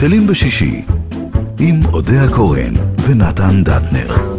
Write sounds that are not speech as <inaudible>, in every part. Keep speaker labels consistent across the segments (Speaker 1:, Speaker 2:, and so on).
Speaker 1: טלטלים בשישי, עם אודיה קורן ונתן דטנר.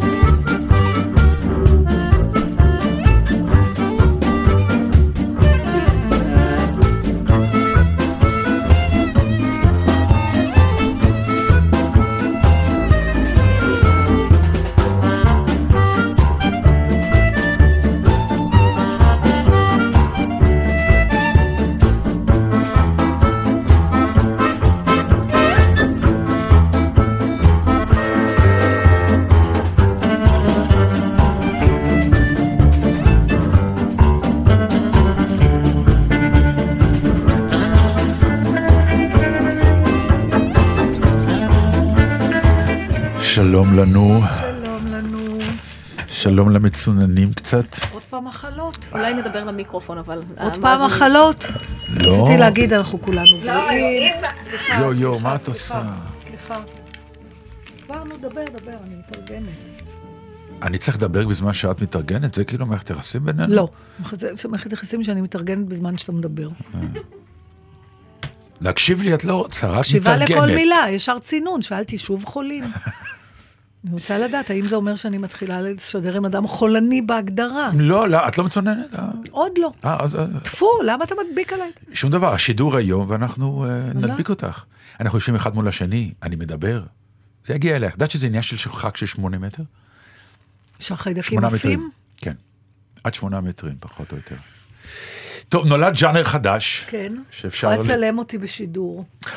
Speaker 2: קצת.
Speaker 3: עוד פעם מחלות.
Speaker 4: אולי נדבר למיקרופון, אבל...
Speaker 3: עוד פעם מחלות.
Speaker 2: לא.
Speaker 3: רציתי להגיד, אנחנו כולנו בריאים. סליחה,
Speaker 2: יו, יו, מה את עושה?
Speaker 3: סליחה. כבר נו, דבר, דבר, אני מתרגמת.
Speaker 2: אני צריך לדבר בזמן שאת מתארגנת? זה כאילו מערכת יחסים בינינו?
Speaker 3: לא, זה מערכת יחסים שאני מתארגנת בזמן שאתה מדבר.
Speaker 2: להקשיב לי את לא רוצה, רק
Speaker 3: מקשיבה
Speaker 2: מתארגנת.
Speaker 3: לכל מילה, ישר צינון, שאלתי, שוב חולים? <laughs> אני רוצה לדעת, האם זה אומר שאני מתחילה לשדר עם אדם חולני בהגדרה?
Speaker 2: לא, לא, את לא מצוננת? אה,
Speaker 3: עוד לא.
Speaker 2: אה, אז אה,
Speaker 3: טפו, למה אתה מדביק עליי?
Speaker 2: שום דבר, השידור היום, ואנחנו. נדביק אותך. אנחנו יושבים אחד מול השני, אני מדבר. זה יגיע אלייך. את יודעת שזה עניין של שרחק של שמונה מטר?
Speaker 3: שהחיידקים עפים?
Speaker 2: מטרים. כן. עד שמונה מטרים, פחות או יותר. טוב, נולד ז'אנר חדש.
Speaker 3: כן.
Speaker 2: שאפשר...
Speaker 3: יכולה
Speaker 2: ל-
Speaker 3: לצלם אותי בשידור. <laughs>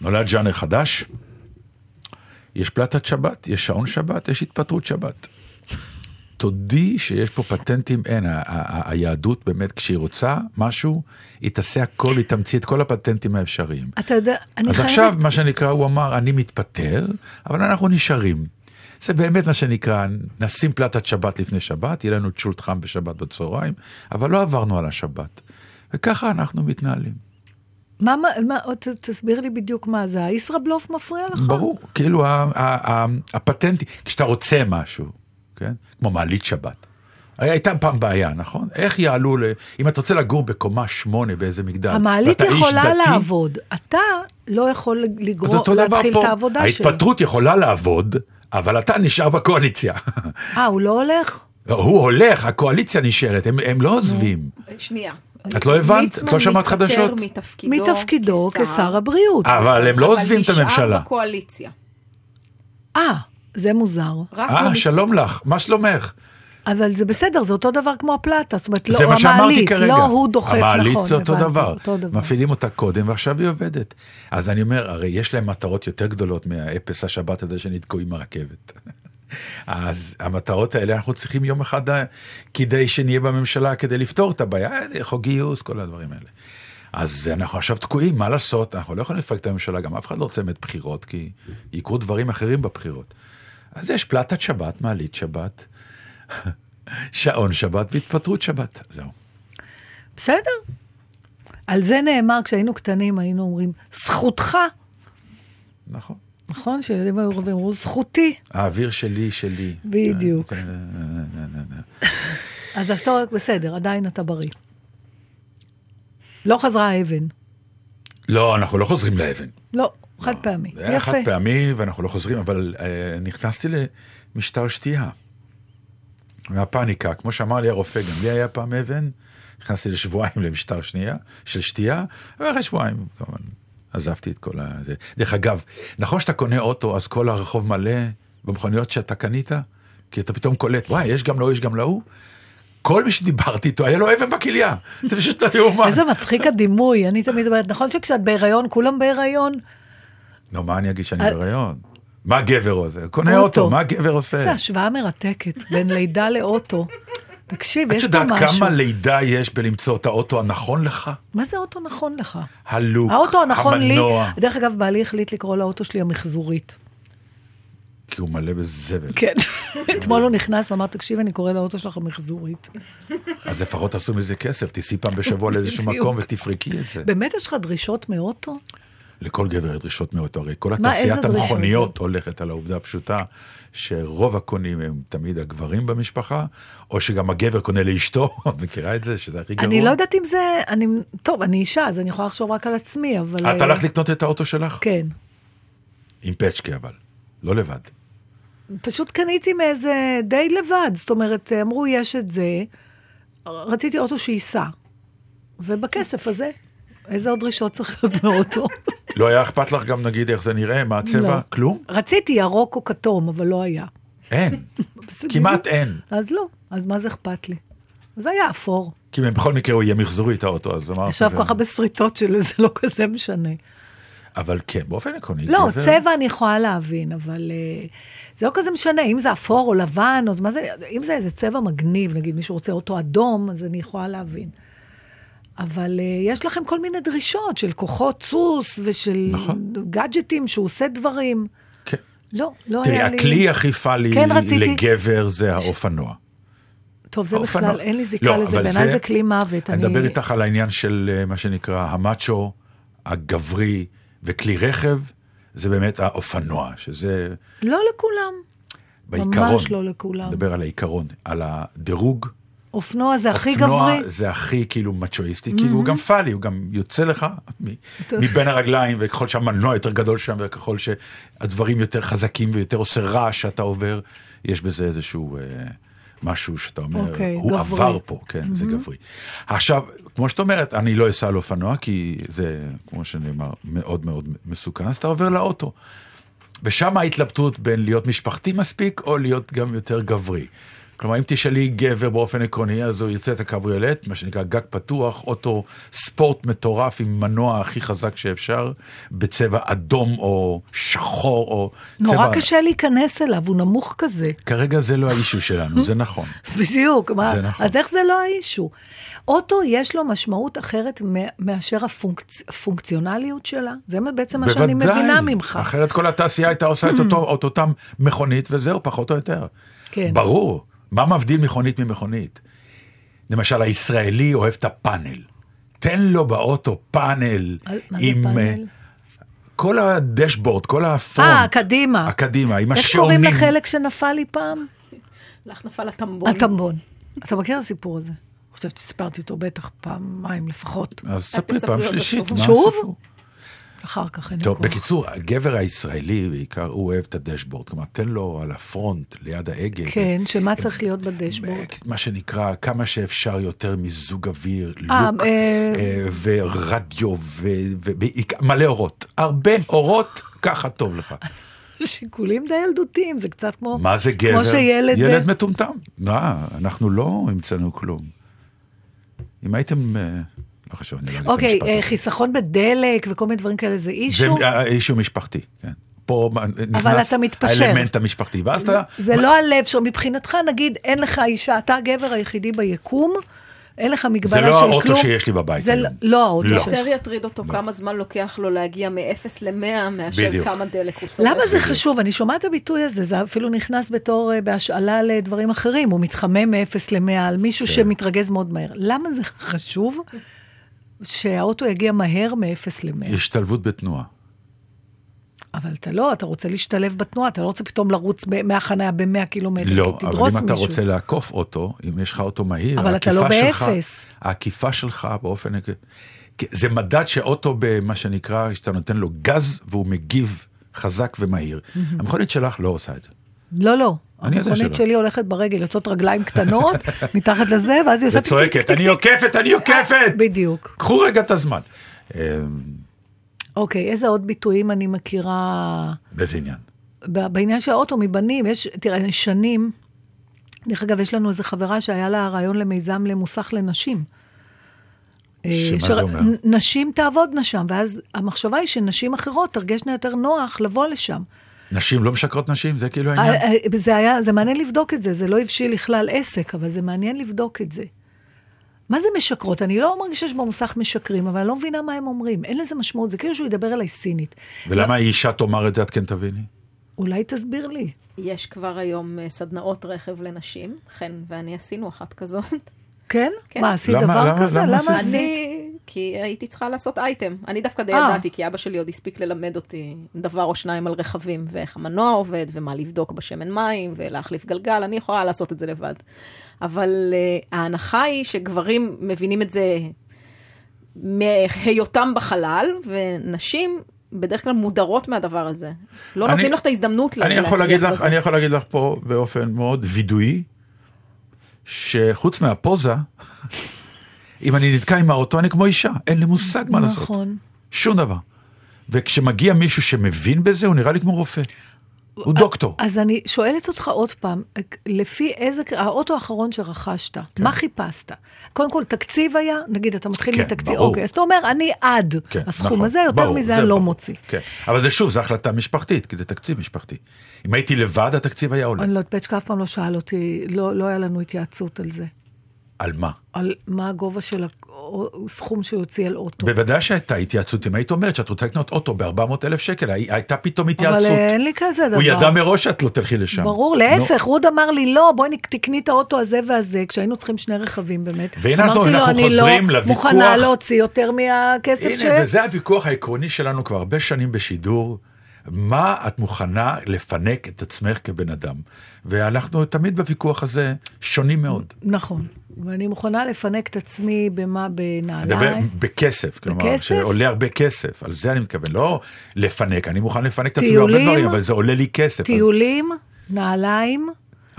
Speaker 2: נולד ז'אנר חדש. יש פלטת שבת, יש שעון שבת, יש התפטרות שבת. תודי שיש פה פטנטים, אין, היהדות באמת, כשהיא רוצה משהו, היא תעשה הכל, היא תמציא את כל הפטנטים האפשריים.
Speaker 3: אתה יודע, אני
Speaker 2: אז
Speaker 3: חייבת...
Speaker 2: עכשיו, מה שנקרא, הוא אמר, אני מתפטר, אבל אנחנו נשארים. זה באמת מה שנקרא, נשים פלטת שבת לפני שבת, יהיה לנו צ'ולט חם בשבת בצהריים, אבל לא עברנו על השבת. וככה אנחנו מתנהלים.
Speaker 3: מה, מה, תסביר לי בדיוק מה זה, הישראבלוף מפריע לך?
Speaker 2: ברור, כאילו ה- ה- ה- הפטנטי, כשאתה רוצה משהו, כן? כמו מעלית שבת. הייתה פעם בעיה, נכון? איך יעלו, ל... אם אתה רוצה לגור בקומה שמונה באיזה מגדל,
Speaker 3: המעלית
Speaker 2: ואתה איש
Speaker 3: יכולה
Speaker 2: דתי,
Speaker 3: לעבוד, אתה לא יכול
Speaker 2: דבר
Speaker 3: להתחיל את העבודה שלי.
Speaker 2: ההתפטרות יכולה לעבוד, אבל אתה נשאר בקואליציה.
Speaker 3: אה, הוא לא הולך?
Speaker 2: הוא הולך, הקואליציה נשארת, הם, הם לא עוזבים.
Speaker 4: שנייה.
Speaker 2: את לא הבנת? את לא שמעת חדשות?
Speaker 4: ליצמן מתפקידו
Speaker 3: מתפקידו כשר הבריאות.
Speaker 2: אבל הם לא עוזבים את
Speaker 4: אבל
Speaker 2: הממשלה.
Speaker 4: נשאר בקואליציה.
Speaker 3: אה, זה מוזר.
Speaker 2: אה, שלום לך, מה שלומך?
Speaker 3: אבל זה בסדר, זה אותו דבר כמו הפלטה, זאת אומרת, לא,
Speaker 2: זה מה שאמרתי
Speaker 3: המעלית,
Speaker 2: כרגע.
Speaker 3: לא הוא דוחף, נכון,
Speaker 2: המעלית זה אותו דבר.
Speaker 3: אותו דבר.
Speaker 2: מפעילים אותה קודם ועכשיו היא עובדת. אז אני אומר, הרי יש להם מטרות יותר גדולות מהאפס השבת הזה שנתקעו עם הרכבת. אז המטרות האלה אנחנו צריכים יום אחד אה, כדי שנהיה בממשלה, כדי לפתור את הבעיה, אה, חוק גיוס, כל הדברים האלה. אז אנחנו עכשיו תקועים, מה לעשות? אנחנו לא יכולים לפרק את הממשלה, גם אף אחד לא רוצה באמת בחירות, כי יקרו דברים אחרים בבחירות. אז יש פלטת שבת, מעלית שבת, <laughs> שעון שבת והתפטרות שבת, זהו.
Speaker 3: בסדר. על זה נאמר, כשהיינו קטנים, היינו אומרים, זכותך,
Speaker 2: נכון.
Speaker 3: נכון? שילדים היו רבים, אמרו, זכותי.
Speaker 2: האוויר שלי, שלי.
Speaker 3: בדיוק.
Speaker 2: אה, אה, אה.
Speaker 3: אז הסטורק בסדר, עדיין אתה בריא. לא חזרה האבן.
Speaker 2: לא, אנחנו לא חוזרים לאבן.
Speaker 3: לא, חד פעמי.
Speaker 2: זה היה
Speaker 3: יפה.
Speaker 2: חד פעמי ואנחנו לא חוזרים, אבל אה, נכנסתי למשטר שתייה. מהפאניקה, כמו שאמר לי הרופא, גם לי היה פעם אבן, נכנסתי לשבועיים למשטר שתייה, של שתייה, ואחרי שבועיים, כמובן, עזבתי את כל ה... זה. דרך אגב, נכון שאתה קונה אוטו, אז כל הרחוב מלא במכוניות שאתה קנית? כי אתה פתאום קולט, וואי, יש גם להוא, יש גם להוא. כל מי שדיברתי איתו, היה לו אבן בכליה. <laughs> זה פשוט לא יאומן.
Speaker 3: איזה מצחיק הדימוי, אני תמיד אומרת, נכון שכשאת בהיריון, כולם בהיריון?
Speaker 2: נו, מה אני אגיד שאני
Speaker 3: אה,
Speaker 2: בהיריון? מה גבר עושה? קונה
Speaker 3: אוטו.
Speaker 2: אוטו, מה גבר עושה?
Speaker 3: איזה השוואה מרתקת בין לידה לאוטו. תקשיב,
Speaker 2: את
Speaker 3: יש פה
Speaker 2: יודעת
Speaker 3: משהו.
Speaker 2: כמה לידה יש בלמצוא את האוטו הנכון לך?
Speaker 3: מה זה אוטו נכון לך?
Speaker 2: הלוק,
Speaker 3: האוטו הנכון לי,
Speaker 2: המנוע,
Speaker 3: דרך אגב, בעלי החליט לקרוא לאוטו שלי המחזורית.
Speaker 2: כי הוא מלא בזבל.
Speaker 3: כן. <laughs> אתמול הוא נכנס ואמר, תקשיב, אני קורא לאוטו שלך המחזורית.
Speaker 2: אז לפחות תעשו מזה כסף, תיסעי פעם בשבוע <laughs> לאיזשהו. מקום ותפרקי את זה.
Speaker 3: באמת יש לך דרישות מאוטו?
Speaker 2: לכל גבר יש דרישות מאוד, הרי כל התעשיית? המכוניות הולכת על העובדה הפשוטה שרוב הקונים הם תמיד הגברים במשפחה, או שגם הגבר קונה לאשתו, <laughs> את מכירה את זה? שזה הכי גרוע?
Speaker 3: אני לא יודעת אם זה, אני, טוב, אני אישה, אז אני יכולה לחשוב רק על עצמי, אבל...
Speaker 2: את
Speaker 3: אה,
Speaker 2: הלכת לקנות את האוטו שלך?
Speaker 3: כן.
Speaker 2: עם פצ'קה אבל, לא לבד.
Speaker 3: פשוט קניתי מאיזה די לבד, זאת אומרת, אמרו, יש את זה, רציתי אוטו שייסע, ובכסף הזה, איזה עוד דרישות צריך להיות באוטו? <laughs>
Speaker 2: לא היה אכפת לך גם נגיד איך זה נראה, מה הצבע?
Speaker 3: לא.
Speaker 2: כלום?
Speaker 3: רציתי ירוק או כתום, אבל לא היה.
Speaker 2: אין. <laughs> כמעט. אין.
Speaker 3: אז לא, אז מה זה אכפת לי? זה היה אפור.
Speaker 2: כי בכל מקרה הוא יהיה מחזורי את האוטו, אז אמרתי...
Speaker 3: עכשיו כל כך הרבה שריטות שלי, זה לא כזה משנה.
Speaker 2: אבל כן, באופן עקרוני.
Speaker 3: לא,
Speaker 2: גבר-
Speaker 3: צבע אני יכולה להבין, אבל אה, זה לא כזה משנה, אם זה אפור או לבן, או זה- מה זה, אם זה איזה צבע מגניב, נגיד מישהו רוצה אוטו אדום, אז אני יכולה להבין. אבל אה, יש לכם כל מיני דרישות של כוחות סוס ושל
Speaker 2: נכון.
Speaker 3: גאדג'טים שהוא עושה דברים.
Speaker 2: כן.
Speaker 3: לא, לא
Speaker 2: תראי,
Speaker 3: היה לי...
Speaker 2: הכלי הכי פאלי
Speaker 3: כן, רציתי-
Speaker 2: לגבר זה האופנוע.
Speaker 3: טוב, זה
Speaker 2: האופנוע.
Speaker 3: בכלל, אין לי זיקה
Speaker 2: לא,
Speaker 3: לזה, בעיניי זה כלי מוות.
Speaker 2: אני מדבר איתך על העניין של אה, מה שנקרא המאצ'ו, הגברי וכלי רכב, זה באמת האופנוע, שזה
Speaker 3: לא לכולם.
Speaker 2: בעיקרון.
Speaker 3: ממש לא לכולם.
Speaker 2: מדבר על העיקרון, על הדירוג.
Speaker 3: אופנוע זה הכי
Speaker 2: אופנוע
Speaker 3: גברי.
Speaker 2: זה הכי כאילו מצ'ואיסטי, כאילו הוא גם פאלי, הוא גם יוצא לך. מבין הרגליים, וככל שהמנוע יותר גדול שם, וככל שהדברים יותר חזקים ויותר עושה רעש שאתה עובר, יש בזה איזשהו אה, משהו שאתה אומר,
Speaker 3: אוקיי,
Speaker 2: הוא
Speaker 3: גברי.
Speaker 2: עבר פה, כן, זה גברי. עכשיו, כמו שאת אומרת, אני לא אסע על אופנוע, כי זה, כמו שנאמר, מאוד מאוד מסוכן, אז אתה עובר לאוטו. ושם ההתלבטות בין להיות משפחתי מספיק, או להיות גם יותר גברי. כלומר, אם תשאלי גבר באופן עקרוני, אז הוא יוצא את הקבריולט, מה שנקרא גג פתוח, אוטו ספורט מטורף עם מנוע הכי חזק שאפשר, בצבע אדום או שחור או
Speaker 3: נורא
Speaker 2: צבע...
Speaker 3: קשה להיכנס אליו, הוא נמוך כזה.
Speaker 2: כרגע זה לא האישו שלנו, זה נכון. <laughs>
Speaker 3: בדיוק, מה,
Speaker 2: זה נכון.
Speaker 3: אז איך זה לא האישו? אוטו יש לו משמעות אחרת מאשר הפונקצ... הפונקציונליות שלה? זה בעצם מה שאני מבינה ממך.
Speaker 2: אחרת כל התעשייה הייתה עושה את אותו, את אותם מכונית, וזהו, פחות או יותר.
Speaker 3: כן.
Speaker 2: ברור. מה מבדיל מכונית ממכונית? למשל, הישראלי אוהב את הפאנל. תן לו באוטו פאנל
Speaker 3: מה זה
Speaker 2: עם...
Speaker 3: פאנל?
Speaker 2: אה, כל הדשבורד, כל הפרונט.
Speaker 3: אה, קדימה.
Speaker 2: הקדימה, עם
Speaker 3: איך
Speaker 2: השעונים.
Speaker 3: קוראים לחלק שנפל לי פעם?
Speaker 4: לך נפל הטמבון.
Speaker 3: הטמבון. אתה מכיר את הסיפור הזה? אני חושבת שסיפרתי אותו בטח פעמיים לפחות.
Speaker 2: אז ספרי פעם שלישית. מה
Speaker 3: שוב? אחר כך אין
Speaker 2: טוב. בקיצור, הגבר הישראלי בעיקר, הוא אוהב את הדשבורד. כלומר, תן לו על הפרונט, ליד ההגה.
Speaker 3: כן, שמה צריך להיות בדשבורד?
Speaker 2: מה שנקרא, כמה שאפשר יותר מיזוג אוויר,
Speaker 3: אה,
Speaker 2: לוק,
Speaker 3: אה,
Speaker 2: אה, ורדיו, ומלא אורות. הרבה אורות, ככה טוב לך. <laughs>
Speaker 3: שיקולים די ילדותיים, זה קצת כמו...
Speaker 2: מה זה גבר?
Speaker 3: כמו שילד...
Speaker 2: ילד מטומטם. מה, אנחנו לא המצאנו כלום. אם הייתם... לא חשוב, אני לא
Speaker 3: אוקיי, אה. חיסכון בדלק וכל מיני דברים כאלה, זה אישו?
Speaker 2: זה אה, אישו משפחתי, כן. פה נכנס
Speaker 3: אתה מתפשר.
Speaker 2: האלמנט המשפחתי. ואז אתה...
Speaker 3: זה לא הלב שלו, מבחינתך, נגיד, אין לך אישה, אתה הגבר היחידי ביקום, אין לך מגבלה של
Speaker 2: זה
Speaker 3: כלום.
Speaker 2: לא האוטו שיש לי בבית
Speaker 3: זה
Speaker 2: היום.
Speaker 3: לא- לא האוטו
Speaker 2: לא.
Speaker 3: שיש.
Speaker 4: יותר יטריד אותו כמה זמן לוקח לו להגיע מ-0 ל-100 מאשר
Speaker 2: בדיוק.
Speaker 4: כמה דלק הוא צורך.
Speaker 3: למה זה חשוב? אני שומעת את הביטוי הזה, זה אפילו נכנס בתור אה, בהשאלה לדברים אחרים, הוא מתחמם מ-0 ל-100 על מישהו
Speaker 2: כן.
Speaker 3: שמתרגז מאוד מהר. למה זה חשוב שהאוטו יגיע מהר מ-0 ל-100?
Speaker 2: השתלבות בתנועה.
Speaker 3: אבל אתה לא, אתה רוצה להשתלב בתנועה, אתה לא רוצה פתאום לרוץ מהחניה ב-100 קילומטר,
Speaker 2: לא,
Speaker 3: כי
Speaker 2: אבל
Speaker 3: תדרוס
Speaker 2: אם אתה
Speaker 3: מישהו.
Speaker 2: רוצה לעקוף אוטו, אם יש לך אוטו מהיר,
Speaker 3: אבל אתה לא באפס.
Speaker 2: העקיפה שלך באופן... זה מדד שאוטו במה שנקרא, שאתה נותן לו גז והוא מגיב חזק ומהיר. המכונית שלך לא עושה את זה.
Speaker 3: לא, לא.
Speaker 2: אני יודע
Speaker 3: המכונית
Speaker 2: שלא.
Speaker 3: שלי הולכת ברגל, יוצאות רגליים קטנות, <laughs> מתחת לזה, ואז היא עושה...
Speaker 2: וצועקת, אני. עוקפת, אני עוקפת!
Speaker 3: בדיוק.
Speaker 2: קחו רגע את הזמן. אה,
Speaker 3: אוקיי, איזה עוד ביטויים אני מכירה
Speaker 2: באיזה עניין?
Speaker 3: בעניין של האוטו מבנים? יש, תראה, שנים, דרך אגב, יש לנו איזו חברה שהיה לה רעיון למיזם למוסך לנשים. אה,
Speaker 2: שמה
Speaker 3: שר-
Speaker 2: זה אומר?
Speaker 3: נשים תעבודנה שם, ואז המחשבה היא שנשים אחרות תרגשנה יותר נוח לבוא לשם.
Speaker 2: נשים לא משקרות נשים? זה כאילו העניין?
Speaker 3: אה, אה, זה היה, זה מעניין לבדוק את זה, זה לא הבשיל לכלל עסק, אבל זה מעניין לבדוק את זה. מה זה משקרות? אני לא מרגישה שבמוסך משקרים, אבל אני לא מבינה מה הם אומרים. אין לזה משמעות, זה כאילו שהוא ידבר אליי סינית.
Speaker 2: ולמה אישה תאמר את זה, את כן תביני?
Speaker 3: אולי תסביר לי.
Speaker 4: יש כבר היום אה, סדנאות רכב לנשים, חן ואני עשינו אחת כזאת.
Speaker 3: כן?
Speaker 4: כן.
Speaker 3: מה, עשית
Speaker 2: למה-
Speaker 3: דבר
Speaker 2: למה-
Speaker 3: כזה?
Speaker 2: למה
Speaker 3: למה?
Speaker 2: עשית?
Speaker 3: עשית?
Speaker 4: אני כי הייתי צריכה לעשות אייטם. אני דווקא די
Speaker 3: אה.
Speaker 4: ידעתי, כי אבא שלי עוד הספיק ללמד אותי דבר או שניים על רכבים, ואיך המנוע עובד, ומה לבדוק בשמן מים, ולהחליף גלגל, אני יכולה לעשות את זה לבד. אבל uh, ההנחה היא שגברים מבינים את זה מהיותם בחלל, ונשים בדרך כלל מודרות מהדבר הזה. לא
Speaker 2: אני-
Speaker 4: נותנים לך את ההזדמנות
Speaker 2: אני יכול להגיד לך,
Speaker 4: בזה.
Speaker 2: אני יכול להגיד לך פה באופן מאוד וידואי, שחוץ מהפוזה, אם אני נתקע עם האוטו, אני כמו אישה, אין לי מושג מה לעשות.
Speaker 3: נכון.
Speaker 2: שום דבר. וכשמגיע מישהו שמבין בזה, הוא נראה לי כמו רופא. הוא דוקטור.
Speaker 3: אז אני שואלת אותך עוד פעם, לפי איזה, האוטו האחרון שרכשת, מה חיפשת? קודם כל, תקציב היה, נגיד, אתה מתחיל
Speaker 2: כן,
Speaker 3: מתקציב,
Speaker 2: ברור.
Speaker 3: אוקיי, אז אתה אומר, אני עד
Speaker 2: כן,
Speaker 3: הסכום
Speaker 2: נכון,
Speaker 3: הזה, יותר
Speaker 2: ברור,
Speaker 3: מזה
Speaker 2: זה
Speaker 3: אני לא. מוציא.
Speaker 2: כן. אבל זה שוב, זו החלטה משפחתית, כי זה תקציב משפחתי. אם הייתי לבד, התקציב היה עולה.
Speaker 3: אני לא יודעת, פצ'קה אף פעם לא שאל אותי, לא לא היה לנו התייעצות על זה.
Speaker 2: על מה?
Speaker 3: על מה הגובה של הסכום שהוא יוציא על אוטו.
Speaker 2: בוודאי שהייתה התייעצות, אם היית אומרת שאת רוצה לקנות אוטו ב-400 אלף שקל, הי- הייתה פתאום
Speaker 3: אבל
Speaker 2: התייעצות.
Speaker 3: אה, אין לי כזה דבר.
Speaker 2: הוא ידע מראש שאת לא תלכי לשם.
Speaker 3: ברור, להפך, רות אמר לי, לא, בואי תקני את האוטו הזה והזה, כשהיינו צריכים שני רכבים באמת.
Speaker 2: והנה אנחנו-
Speaker 3: אני
Speaker 2: חוזרים
Speaker 3: לא
Speaker 2: לוויכוח.
Speaker 3: מוכנה להוציא יותר מהכסף ש...
Speaker 2: הנה, וזה הוויכוח העקרוני שלנו כבר הרבה שנים בשידור. מה את מוכנה לפנק את עצמך כבן אדם? ואנחנו תמיד בוויכוח הזה שונים מאוד.
Speaker 3: נכון. ואני מוכנה לפנק את עצמי במה, בנעליים.
Speaker 2: בכסף, כלומר,
Speaker 3: בכסף?
Speaker 2: שעולה הרבה כסף, על זה אני מתכוון, לא לפנק, אני מוכן לפנק את עצמי בהרבה? דברים, אבל זה עולה לי כסף. אז-
Speaker 3: טיולים, נעליים,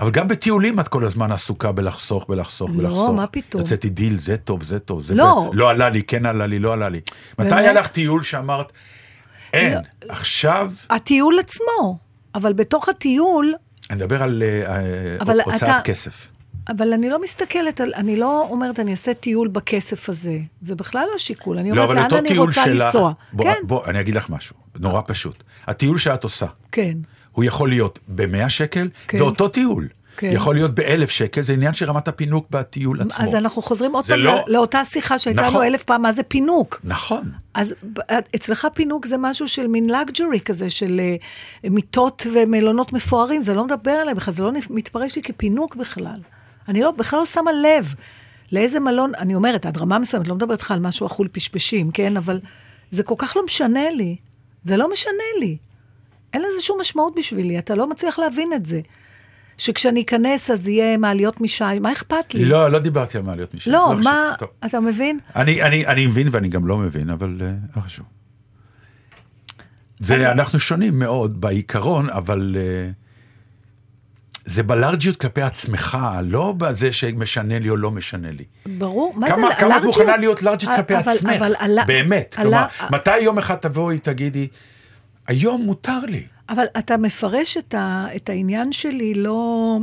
Speaker 2: אבל גם בטיולים את כל הזמן עסוקה בלחסוך, בלחסוך,
Speaker 3: לא,
Speaker 2: בלחסוך.
Speaker 3: מה פתאום?
Speaker 2: יצאתי דיל, זה טוב, זה טוב, זה
Speaker 3: לא.
Speaker 2: ב... לא עלה לי, כן עלה לי, לא עלה לי. מתי
Speaker 3: באמת?
Speaker 2: היה לך טיול שאמרת, אין,
Speaker 3: לא.
Speaker 2: עכשיו,
Speaker 3: הטיול עצמו, אבל בתוך הטיול,
Speaker 2: אני מדבר על
Speaker 3: אבל
Speaker 2: הוצאת
Speaker 3: אתה-
Speaker 2: כסף.
Speaker 3: אבל אני לא מסתכלת על, אני לא אומרת, אני אעשה טיול בכסף הזה. זה בכלל לא השיקול. אני
Speaker 2: לא,
Speaker 3: אומרת, לאן אני רוצה
Speaker 2: שלך,
Speaker 3: לנסוע.
Speaker 2: בוא,
Speaker 3: כן,
Speaker 2: בוא, אני אגיד לך משהו, נורא פשוט. הטיול שאת עושה,
Speaker 3: כן.
Speaker 2: הוא יכול להיות ב-100 שקל,
Speaker 3: כן.
Speaker 2: ואותו טיול
Speaker 3: כן.
Speaker 2: יכול להיות ב-1,000 שקל, זה עניין של רמת הפינוק בטיול עצמו.
Speaker 3: אז אנחנו חוזרים עוד פעם
Speaker 2: לא-
Speaker 3: לא... לאותה שיחה שהייתה
Speaker 2: נכון.
Speaker 3: לנו אלף פעם, מה זה פינוק?
Speaker 2: נכון.
Speaker 3: אז ב- אצלך פינוק זה משהו של מין לג'ורי כזה, של אה, מיטות ומלונות מפוארים, זה לא מדבר עליי בכלל, זה לא מתפרש לי כפינוק בכלל. אני לא, בכלל לא שמה לב לאיזה מלון, אני אומרת, עד רמה מסוימת, לא מדברת איתך על משהו אכול פשפשים, כן? אבל זה כל כך לא משנה לי. זה לא משנה לי. אין לזה שום משמעות בשבילי, אתה לא מצליח להבין את זה. שכשאני אכנס אז יהיה מעליות משי, מה אכפת לי?
Speaker 2: לא, לא דיברתי על מעליות משם.
Speaker 3: לא,
Speaker 2: חשוב.
Speaker 3: מה,
Speaker 2: טוב.
Speaker 3: אתה מבין?
Speaker 2: אני, אני, אני מבין ואני גם לא מבין, אבל אה, לא חשוב. זה, אנחנו שונים מאוד בעיקרון, אבל אה, זה בלארג'יות כלפי עצמך, לא בזה שמשנה לי או לא משנה לי.
Speaker 3: ברור, מה
Speaker 2: כמה,
Speaker 3: זה
Speaker 2: כמה את
Speaker 3: לארג'יות?
Speaker 2: מוכנה להיות לארג'ית כלפי
Speaker 3: אבל-
Speaker 2: עצמך?
Speaker 3: אבל עלה-
Speaker 2: באמת.
Speaker 3: עלה-
Speaker 2: כלומר, מתי יום אחד תבואי, תגידי, היום מותר לי.
Speaker 3: אבל אתה מפרש את, ה, את העניין שלי לא,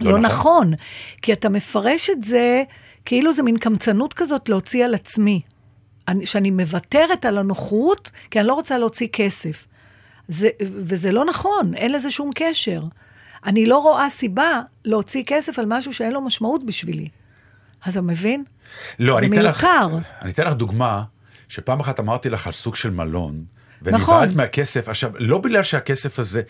Speaker 2: לא
Speaker 3: לא.
Speaker 2: נכון.
Speaker 3: נכון, כי אתה מפרש את זה כאילו זה מין קמצנות כזאת להוציא על עצמי. אני, שאני מוותרת על הנוחות, כי אני לא רוצה להוציא כסף. זה, וזה לא נכון, אין לזה שום קשר. אני לא רואה סיבה להוציא כסף על משהו שאין לו משמעות בשבילי. אתה מבין?
Speaker 2: לא,
Speaker 3: זה
Speaker 2: אני אתן לך,
Speaker 3: מיותר.
Speaker 2: אני אתן לך דוגמה, שפעם אחת אמרתי לך על סוג של מלון,
Speaker 3: נכון.
Speaker 2: ונבהלת מהכסף, עכשיו, לא בגלל שהכסף הזה,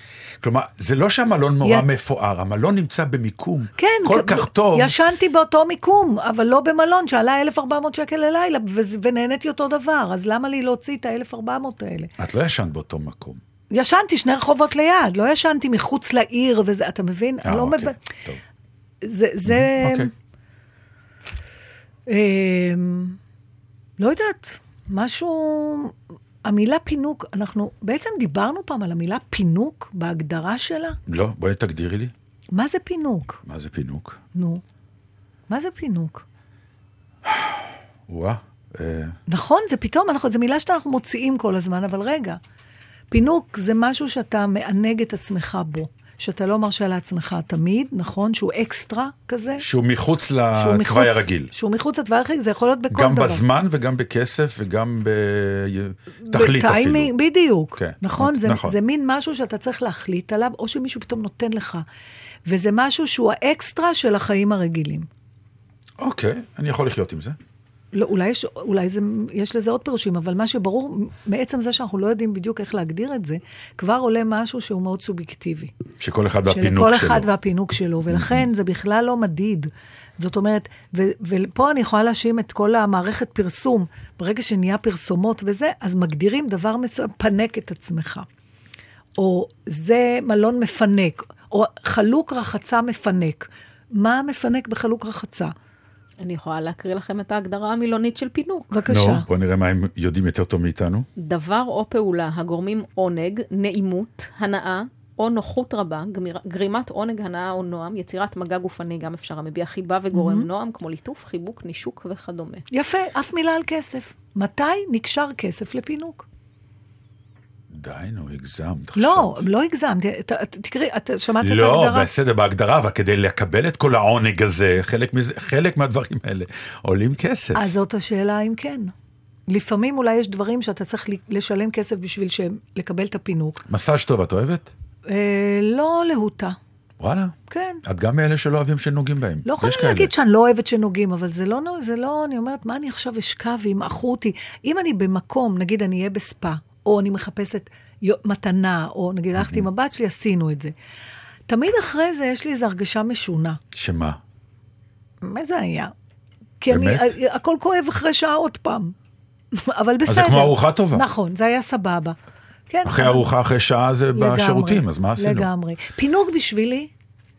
Speaker 2: כלומר, זה לא שהמלון נורא
Speaker 3: י-
Speaker 2: מפואר, המלון נמצא במיקום
Speaker 3: כן,
Speaker 2: כל
Speaker 3: כ-
Speaker 2: כך טוב.
Speaker 3: ישנתי באותו מיקום, אבל לא במלון שעלה 1,400 שקל ללילה, ו- ונהניתי אותו דבר, אז למה לי להוציא את ה-1,400 האלה?
Speaker 2: את לא ישנת באותו מקום.
Speaker 3: ישנתי שני רחובות ליד, לא ישנתי מחוץ לעיר וזה, אתה מבין?
Speaker 2: אה,
Speaker 3: אני לא
Speaker 2: אוקיי,
Speaker 3: מבין.
Speaker 2: טוב.
Speaker 3: זה, זה...
Speaker 2: אוקיי.
Speaker 3: אמ, לא יודעת, משהו... המילה פינוק, אנחנו בעצם דיברנו פעם על המילה פינוק בהגדרה שלה?
Speaker 2: לא, בואי תגדירי לי,
Speaker 3: מה זה פינוק?
Speaker 2: מה זה פינוק?
Speaker 3: נו. מה זה פינוק?
Speaker 2: וואה, אה,
Speaker 3: נכון, זה פתאום, אנחנו, זו מילה שאנחנו מוציאים כל הזמן, אבל רגע, פינוק זה משהו שאתה מענג את עצמך בו, שאתה לא מרשה לעצמך תמיד, נכון? שהוא אקסטרה כזה.
Speaker 2: שהוא מחוץ לתוואי הרגיל.
Speaker 3: שהוא מחוץ לתוואי הרגיל, זה יכול להיות בכל
Speaker 2: גם
Speaker 3: דבר.
Speaker 2: בזמן וגם בכסף וגם בתכלית אפילו.
Speaker 3: בטיימינג, בדיוק.
Speaker 2: כן,
Speaker 3: נכון? זה,
Speaker 2: נכון.
Speaker 3: זה מין משהו שאתה צריך להחליט עליו, או שמישהו פתאום נותן לך. וזה משהו שהוא האקסטרה של החיים הרגילים.
Speaker 2: אוקיי, אני יכול לחיות עם זה.
Speaker 3: לא, אולי, יש, אולי זה, יש לזה עוד פירושים, אבל מה שברור, מעצם זה שאנחנו לא יודעים בדיוק איך להגדיר את זה, כבר עולה משהו שהוא מאוד סובייקטיבי.
Speaker 2: שכל אחד והפינוק
Speaker 3: שלכל
Speaker 2: שלו.
Speaker 3: אחד והפינוק שלו, ולכן זה בכלל לא מדיד. זאת אומרת, ו- ופה אני יכולה להאשים את כל המערכת פרסום. ברגע שנהיה פרסומות וזה, אז מגדירים דבר מסוים, פנק את עצמך. או זה מלון מפנק, או חלוק רחצה מפנק. מה מפנק בחלוק רחצה?
Speaker 4: אני יכולה להקריא לכם את ההגדרה המילונית של פינוק.
Speaker 3: בבקשה.
Speaker 2: נו, בוא נראה מה הם יודעים יותר טוב מאיתנו.
Speaker 4: דבר או פעולה הגורמים עונג, נעימות, הנאה או נוחות רבה, גמיר- גרימת עונג, הנאה או נועם, יצירת מגע גופני, גם אפשר המביע חיבה וגורם
Speaker 3: Mm-hmm.
Speaker 4: נועם, כמו ליטוף, חיבוק, נישוק וכדומה.
Speaker 3: יפה, אף מילה על כסף. מתי נקשר כסף לפינוק?
Speaker 2: די, נו, הגזמת
Speaker 3: לא,
Speaker 2: עכשיו.
Speaker 3: לא הגזמתי. ת- ת- תקראי, את שמעת את
Speaker 2: לא,
Speaker 3: ההגדרה?
Speaker 2: בסדר, בהגדרה, אבל כדי לקבל את כל העונג הזה, חלק, מזה, חלק מהדברים האלה עולים כסף.
Speaker 3: אז זאת השאלה אם כן. לפעמים אולי יש דברים שאתה צריך לשלם כסף בשביל שהם- לקבל את הפינוק.
Speaker 2: מסאז' טוב, את אוהבת?
Speaker 3: אה, לא להוטה,
Speaker 2: וואלה.
Speaker 3: כן.
Speaker 2: את גם מאלה שלא אוהבים שנוגעים בהם.
Speaker 3: לא יכולה. להגיד שאני לא אוהבת שנוגעים, אבל זה לא, זה לא, אני אומרת, מה אני עכשיו אשכב וימעכו אותי? אם אני במקום, נגיד אני אהיה בספה, או אני מחפשת מתנה, או נגיד הלכתי עם הבת שלי, עשינו את זה. תמיד אחרי זה יש לי איזו הרגשה משונה.
Speaker 2: שמה?
Speaker 3: מה זה היה? כי
Speaker 2: באמת?
Speaker 3: אני, הכל כואב אחרי שעה עוד פעם. <laughs> אבל בסדר.
Speaker 2: זה כמו ארוחה טובה.
Speaker 3: נכון, זה היה סבבה. כן,
Speaker 2: אחרי ארוחה, אחרי שעה זה
Speaker 3: לגמרי,
Speaker 2: בשירותים, אז מה עשינו?
Speaker 3: לגמרי. פינוק בשבילי,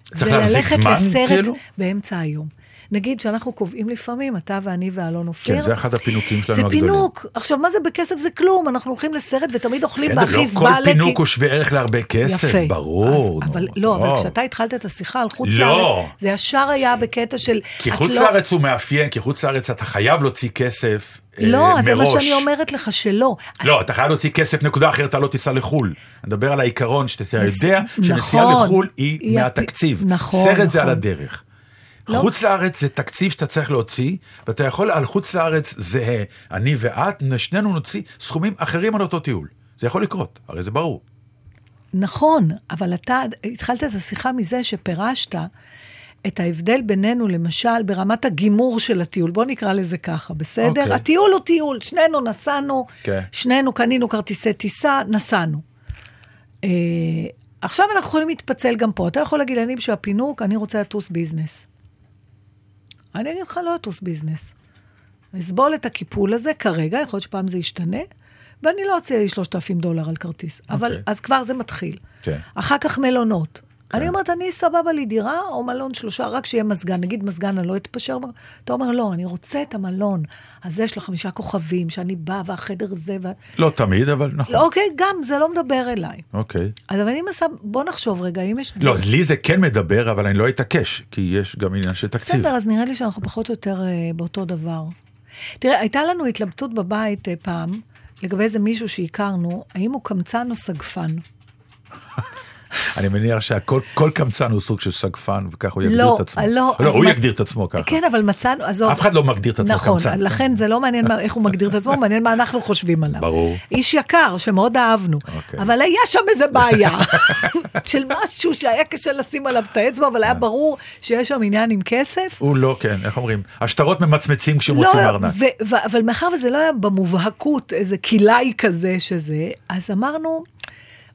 Speaker 2: צריך
Speaker 3: זה
Speaker 2: להחזיק
Speaker 3: ללכת
Speaker 2: זמן,
Speaker 3: לסרט
Speaker 2: כאילו?
Speaker 3: באמצע היום. נגיד שאנחנו קובעים לפעמים, אתה ואני ואלון אופיר.
Speaker 2: כן, זה אחד הפינוקים שלנו
Speaker 3: זה
Speaker 2: הגדולים.
Speaker 3: פינוק. עכשיו, מה זה בכסף? זה כלום. אנחנו הולכים לסרט ותמיד אוכלים
Speaker 2: בסדר, לא. כל פינוק
Speaker 3: כי-
Speaker 2: הוא שווה ערך להרבה כסף,
Speaker 3: יפה.
Speaker 2: ברור.
Speaker 3: אז,
Speaker 2: נו,
Speaker 3: אבל, לא, אבל. כשאתה התחלת את השיחה על חוץ
Speaker 2: לא.
Speaker 3: לארץ, זה ישר היה בקטע של...
Speaker 2: כי חוץ
Speaker 3: לא-
Speaker 2: לארץ הוא מאפיין, כי חוץ לארץ אתה חייב להוציא כסף אה,
Speaker 3: לא, אז זה מה. שאני אומרת לך, שלא.
Speaker 2: לא, אתה חייב להוציא כסף, נקודה אחרת, אתה לא תיסע לחו"ל. אני מדבר על העיקרון שאתה יודע
Speaker 3: נכון.
Speaker 2: שנסיעה לחו"ל היא מהתקציב.
Speaker 3: הפ- נכון,
Speaker 2: סרט זה על
Speaker 3: נכון.
Speaker 2: הדרך.
Speaker 3: לא.
Speaker 2: חוץ לארץ זה תקציב שאתה צריך להוציא, ואתה יכול על חוץ לארץ זהה, אני ואת, שנינו נוציא סכומים אחרים על אותו טיול. זה יכול לקרות, הרי זה ברור.
Speaker 3: נכון, אבל אתה התחלת את השיחה מזה שפירשת את ההבדל בינינו, למשל, ברמת הגימור של הטיול. בוא נקרא לזה ככה, בסדר?
Speaker 2: אוקיי.
Speaker 3: הטיול הוא טיול, שנינו נסענו,
Speaker 2: כן.
Speaker 3: שנינו קנינו כרטיסי טיסה, נסענו. אה, עכשיו אנחנו יכולים להתפצל גם פה. אתה יכול להגיד, אני בשביל הפינוק, אני רוצה לטוס ביזנס. אני אגיד לך, לא לטוס ביזנס. לסבול את הקיפול הזה כרגע, יכול להיות שפעם זה ישתנה, ואני לא אוציא לי 3,000 דולר על כרטיס. אבל
Speaker 2: אוקיי.
Speaker 3: אז כבר זה מתחיל.
Speaker 2: כן.
Speaker 3: אחר כך מלונות. אני אומרת, אני סבבה לי דירה או מלון שלושה, רק שיהיה מזגן. נגיד מזגן, אני לא אתפשר. אתה אומר, לא, אני רוצה את המלון הזה של החמישה כוכבים, שאני באה והחדר זה, ו...
Speaker 2: לא תמיד, אבל נכון.
Speaker 3: לא, אוקיי, גם, זה לא מדבר אליי.
Speaker 2: אוקיי.
Speaker 3: אז אבל אני מנסה, בוא נחשוב רגע, אם יש...
Speaker 2: לא, לי זה כן מדבר, אבל אני לא אתעקש, כי יש גם עניין של תקציב.
Speaker 3: בסדר, אז נראה לי שאנחנו פחות או יותר אה, באותו דבר. תראה, הייתה לנו התלבטות בבית אה, פעם, לגבי איזה מישהו שהכרנו, האם הוא קמצן או סגפן. <laughs>
Speaker 2: אני מניח שהכל כל קמצן הוא סוג של סגפן, וכך הוא יגדיר
Speaker 3: לא,
Speaker 2: את עצמו.
Speaker 3: לא,
Speaker 2: לא, הוא
Speaker 3: מה-
Speaker 2: יגדיר את עצמו ככה.
Speaker 3: כן, אבל מצאנו, עזוב.
Speaker 2: אף אחד לא מגדיר את עצמו
Speaker 3: נכון,
Speaker 2: קמצן.
Speaker 3: לכן זה לא מעניין איך הוא מגדיר את עצמו, <laughs> מעניין מה אנחנו חושבים עליו.
Speaker 2: ברור.
Speaker 3: איש יקר, שמאוד אהבנו.
Speaker 2: אוקיי.
Speaker 3: אבל היה שם איזה בעיה <laughs> של משהו שהיה קשה לשים עליו את האצבע, אבל היה
Speaker 2: אה.
Speaker 3: ברור שיש שם עניין עם כסף.
Speaker 2: הוא לא, כן, איך אומרים? השטרות ממצמצים כשהם
Speaker 3: לא,
Speaker 2: רוצים ארנק.
Speaker 3: אבל מאחר וזה לא היה במובהקות איזה כלאי כזה שזה, אז אמרנו,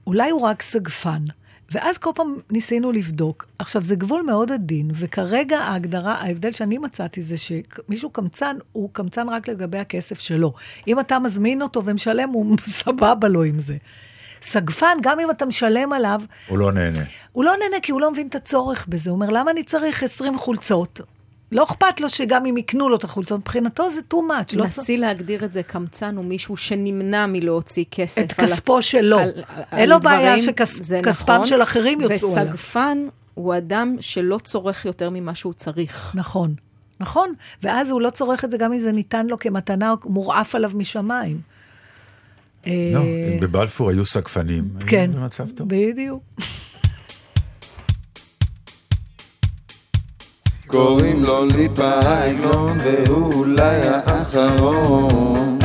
Speaker 3: אולי הוא רק סגפן. ואז כל פעם ניסינו לבדוק. עכשיו, זה גבול מאוד עדין, וכרגע ההגדרה, ההבדל שאני מצאתי זה שמישהו קמצן, הוא קמצן רק לגבי הכסף שלו. אם אתה מזמין אותו ומשלם, הוא <laughs> סבבה לו עם זה. סגפן, גם אם אתה משלם עליו,
Speaker 2: הוא לא נהנה.
Speaker 3: הוא לא נהנה כי הוא לא מבין את הצורך בזה. הוא אומר, למה אני צריך 20 חולצות? לא אכפת לו שגם אם יקנו לו את החולצות, מבחינתו זה too much. לא.
Speaker 4: נסי להגדיר את זה, קמצן הוא מישהו שנמנע מלהוציא כסף.
Speaker 3: את
Speaker 4: על
Speaker 3: כספו
Speaker 4: הצ-
Speaker 3: שלו.
Speaker 4: על-
Speaker 3: אין לו בעיה
Speaker 4: דברים,
Speaker 3: שכס-
Speaker 4: נכון,
Speaker 3: של אחרים יוצאו עליו.
Speaker 4: וסגפן הוא אדם שלא צורך יותר ממה שהוא צריך.
Speaker 3: נכון, נכון. ואז הוא לא צורך את זה גם אם זה ניתן לו כמתנה או מורעף עליו משמיים.
Speaker 2: לא,
Speaker 3: אה,
Speaker 2: בבלפור היו סגפנים,
Speaker 3: כן,
Speaker 2: היינו במצב טוב.
Speaker 3: בדיוק.
Speaker 5: קוראים לו ליפה העגלון והוא אולי האחרון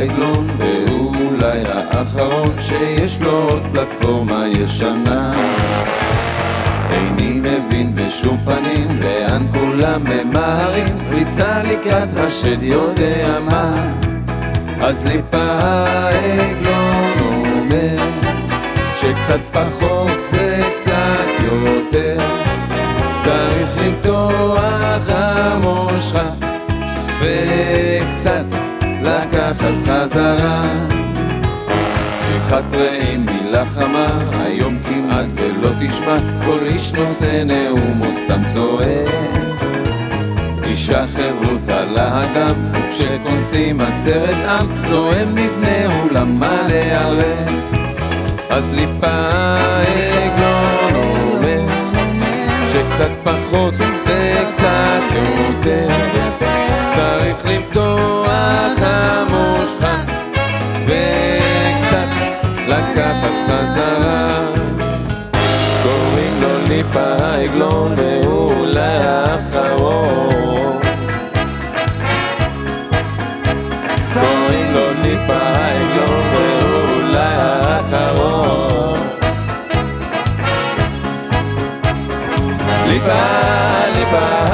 Speaker 5: העגלון, ואולי האחרון שיש לו עוד פלטפורמה ישנה. איני מבין בשום פנים לאן כולם ממהרים, ריצה לקראת השד יודע מה. אז ליפה העגלון אומר, שקצת פחות זה קצת יותר. צריך למתוח המושכה וקצת לקחת חזרה שיחת רעים מילה חמה, היום כמעט ולא תשמע. כל איש נושא נאום או סתם צועק. אישה חברותה לאדם, וכשכונסים עצרת עם, נואם בפני אולם מלא ערב. אז ליפה עגלון אומר שקצת פחות זה קצת יותר. צריך למתוח המושכה וקצת לקחת חזרה. קוראים לו ליפה עגלון והוא אולי האחרון קוראים לו ליפה עגלון והוא אולי האחרון ליפה, ליפה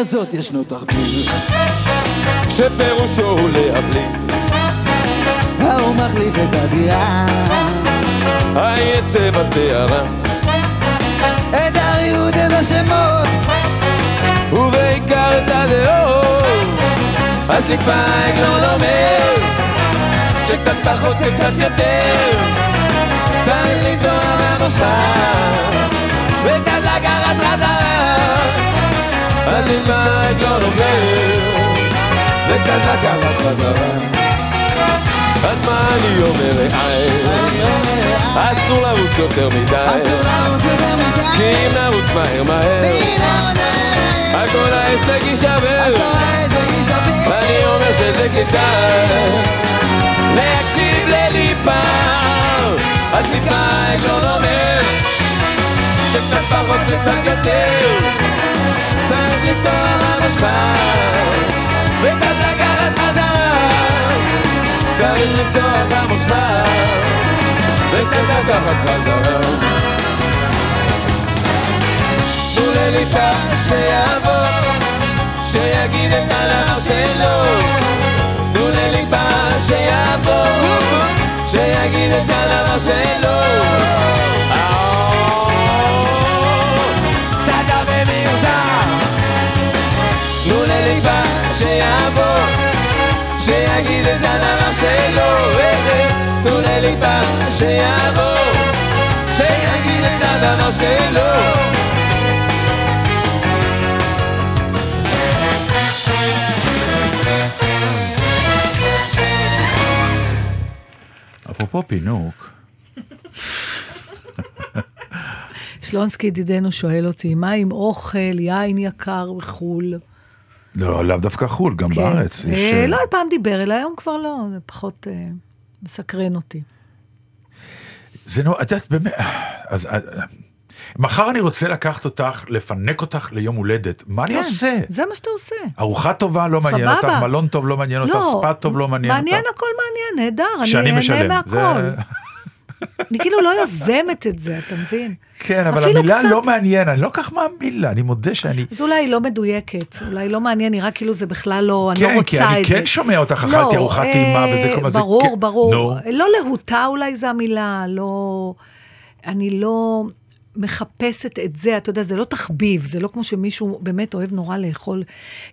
Speaker 6: הזאת ישנו תחביב,
Speaker 5: שפירושו הוא להבליג
Speaker 6: ההוא מחליף את הדירה,
Speaker 5: היצא בסערה
Speaker 6: את הריהוט את השמות,
Speaker 5: ובעיקר את הדעות. אז ליפה עגלון אומר שקצת פחות זה קצת יותר צריך למתוח המושכה וקצת לקחת חזרה אז ליפה עגלון אומר וקצת לקחת חזרה. אז מה אני אומר רעי? אסור לרוץ יותר מדי. כי אם נרוץ מהר מהר.
Speaker 6: עונה,
Speaker 5: הכל ההישג יישבר. ואני אומר שזה כדאי. להקשיב לליפה אז ליפה עגלון אומר שקצת פחות וקצת יותר צריך צריך לפתוח המושבה וקצת לקחת חזרה תנו לליפה שיבוא שיגיד את הדבר שלו תנו לליבה שיבוא שיגיד את הדבר שלו שיבוא שיגיד את הדבר שלו תנו לליבה שיבוא שיגיד את הדבר שלו
Speaker 2: אפרופו פינוק,
Speaker 3: שלונסקי ידידנו שואל אותי, מה עם אוכל, יין יקר בחו"ל?
Speaker 2: לא, לאו דווקא חו"ל, גם
Speaker 3: כן.
Speaker 2: בארץ. יש,
Speaker 3: אה,
Speaker 2: אה,
Speaker 3: לא, פעם דיבר אליי, היום כבר לא, זה פחות אה, מסקרן אותי.
Speaker 2: זה נו, את יודעת, באמת, אז אה, מחר אני רוצה לקחת אותך, לפנק אותך ליום הולדת, מה אני
Speaker 3: כן,
Speaker 2: עושה?
Speaker 3: זה מה שאתה עושה.
Speaker 2: ארוחה טובה לא מעניין אותך,
Speaker 3: סבבה.
Speaker 2: מלון טוב לא מעניין אותך, ספא טוב לא מעניין אותך.
Speaker 3: מעניין, הכל מעניין, נהדר, אני
Speaker 2: משלם.
Speaker 3: אהנה
Speaker 2: זה-
Speaker 3: מהכל. אני כאילו לא יוזמת את זה, אתה מבין?
Speaker 2: כן, אבל המילה
Speaker 3: קצת.
Speaker 2: לא מעניין, אני לא כך מאמין לה, אני מודה שאני...
Speaker 3: אז אולי היא לא מדויקת, אולי לא מעניין, נראה כאילו זה בכלל לא, אני לא
Speaker 2: כן,
Speaker 3: רוצה את
Speaker 2: כי
Speaker 3: זה.
Speaker 2: אני כן שומע אותך,
Speaker 3: לא,
Speaker 2: אכלתי ארוחת
Speaker 3: אה,
Speaker 2: טעימה וזה כל זה...
Speaker 3: ברור,
Speaker 2: כן,
Speaker 3: ברור.
Speaker 2: נו.
Speaker 3: לא להוטה אולי זה המילה, לא... אני לא... מחפשת את זה, אתה יודע, זה לא תחביב, זה לא כמו שמישהו באמת אוהב נורא לאכול,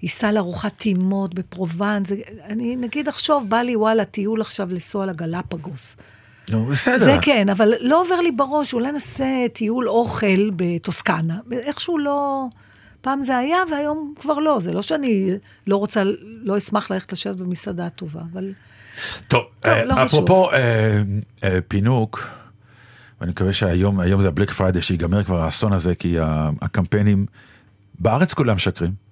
Speaker 3: ייסע לארוחת טעימות בפרובנס, זה- אני נגיד אחשוב, בא לי וואלה, טיול עכשיו לנסוע לגלפגוס.
Speaker 2: נו, בסדר.
Speaker 3: זה כן, אבל לא עובר לי בראש, אולי נעשה טיול אוכל בטוסקנה. איכשהו לא... פעם זה היה, והיום כבר לא. זה לא שאני לא רוצה, לא אשמח ללכת לשבת במסעדה טובה, אבל...
Speaker 2: טוב,
Speaker 3: טוב,
Speaker 2: אה,
Speaker 3: לא חשוב.
Speaker 2: אפרופו אה, אה, פינוק, ואני מקווה שהיום היום זה הבלק פריידי, שיגמר כבר האסון הזה, כי הקמפיינים, בארץ כולם משקרים.